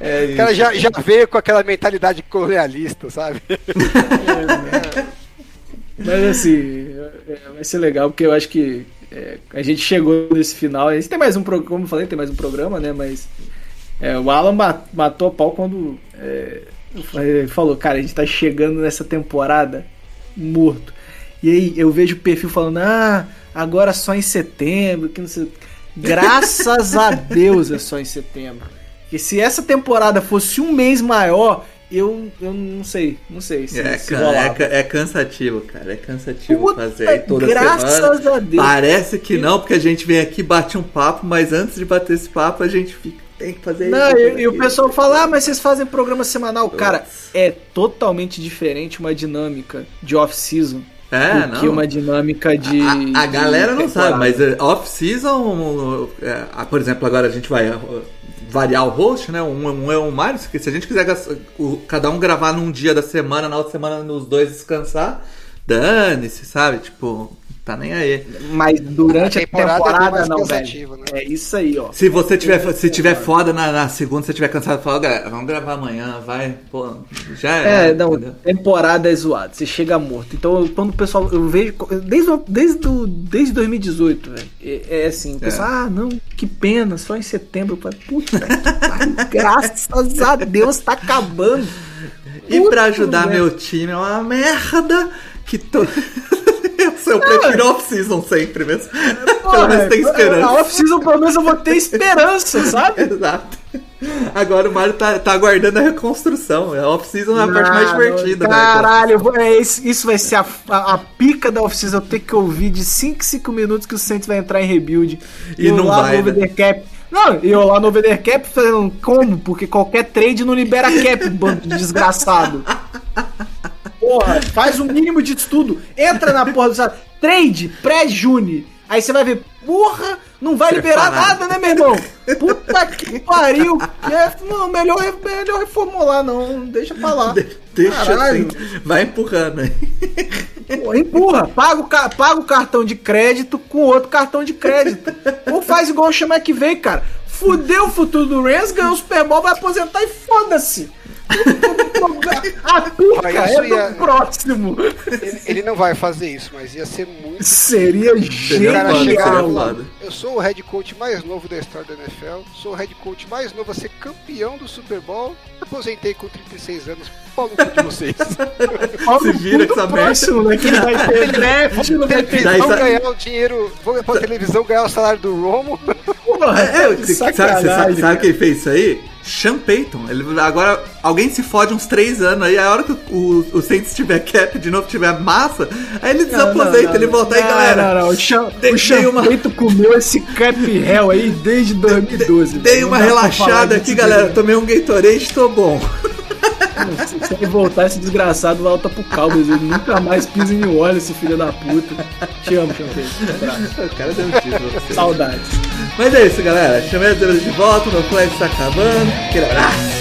É O cara já, já veio com aquela mentalidade colonialista, sabe? (laughs) Mas assim, é, vai ser legal, porque eu acho que é, a gente chegou nesse final. A gente tem mais um programa, como eu falei, tem mais um programa, né? Mas é, o Alan ma- matou a pau quando é, ele falou, cara, a gente tá chegando nessa temporada morto. E aí eu vejo o perfil falando, ah, agora só em setembro, que não sei. Graças a Deus é só em setembro. Porque se essa temporada fosse um mês maior, eu, eu não sei, não sei se, É, se é, é cansativo, cara. É cansativo Puta, fazer aí toda graças semana. a Deus. Parece que não, porque a gente vem aqui bate um papo, mas antes de bater esse papo a gente fica, tem que fazer Não, isso. e, e o pessoal fala, ah, mas vocês fazem programa semanal. Cara, Nossa. é totalmente diferente uma dinâmica de off-season É, do que não. uma dinâmica de. A, a de galera não temporada. sabe, mas é, off-season, é, ah, por exemplo, agora a gente vai variar o host, né? Um, um é o Mário, se a gente quiser o- cada um gravar num dia da semana, na outra semana os dois descansar, dane-se, sabe? Tipo, tá nem aí. Mas durante A a temporada temporada, é mais não, velho. né? É isso aí, ó. Se você tiver, se tiver foda na, na segunda, se tiver cansado, fala, galera, vamos gravar amanhã, vai, pô, já É, não, entendeu? temporada é zoado, você chega morto. Então, quando o pessoal, eu vejo, desde, desde, o- desde 2018, velho, é, é assim, o pessoal, ah, não, que pena, só em setembro. Puta que pariu, (laughs) graças a Deus tá acabando. E Puta pra ajudar merda. meu time é uma merda que to... (laughs) eu, sou- eu prefiro off-season sempre mesmo. (laughs) Pelo menos tem Na esperança. off-season, pelo menos eu vou ter esperança, (laughs) sabe? Exato. Agora o Mario tá, tá aguardando a reconstrução. A off-season é a parte mais Não, divertida. né? Caralho, vou- é, isso, isso vai ser a, a, a pica da off-season. Eu ter que ouvir de 5 em 5 minutos que o Saints vai entrar em rebuild. E eu não vai, no né? cap. Não, e eu lá no over the cap falando como? Porque qualquer trade não libera cap, bando de desgraçado. (laughs) Porra, faz o mínimo de estudo. Entra na porra do sabe? Trade pré-June. Aí você vai ver, porra, não vai liberar nada, né, meu irmão? Puta que pariu. É, não, melhor, melhor reformular, não. Deixa pra lá. De- Deixa Caralho. assim. Vai empurrando aí. Pô, empurra, paga o, paga o cartão de crédito com outro cartão de crédito. Ou faz igual o Chama que veio, cara. Fudeu o futuro do Rams, ganhou o Super Bowl, vai aposentar e foda-se. A pica é ia- do próximo. Ele, ele não vai fazer isso, mas ia ser muito. Seria foda. eu sou o head coach mais novo da história da NFL, sou o head coach mais novo a ser campeão do Super Bowl, aposentei com 36 anos, pau no cu de vocês. (laughs) Óbvio, vira tudo com essa merda. próximo, né? Que (laughs) vai ter draft, não vai ter Vão sa- ganhar o dinheiro, vão pra televisão ganhar o salário do Romo. porra. É, você sabe, sabe, sabe quem fez isso aí? Sean Payton. Ele, agora, alguém se fode uns três anos aí, a hora que o, o Saints tiver cap de novo, tiver massa, aí ele desaposenta, ele volta aí, galera. Não, não, o Cham- Dei- o dei uma- Champeito comeu esse cap hell aí desde 2012. Dei velho. uma relaxada aqui, galera. direito. Tomei um Gatorade, tô bom. Se, ele voltar, esse desgraçado volta pro Cowboys. Ele nunca mais pisa em Orleans, esse filho da puta. Te amo, Champeito. Um. O cara deu um título. Saudades. Mas é isso, galera. Chamei as de volta, meu flag está acabando. Aquele abraço.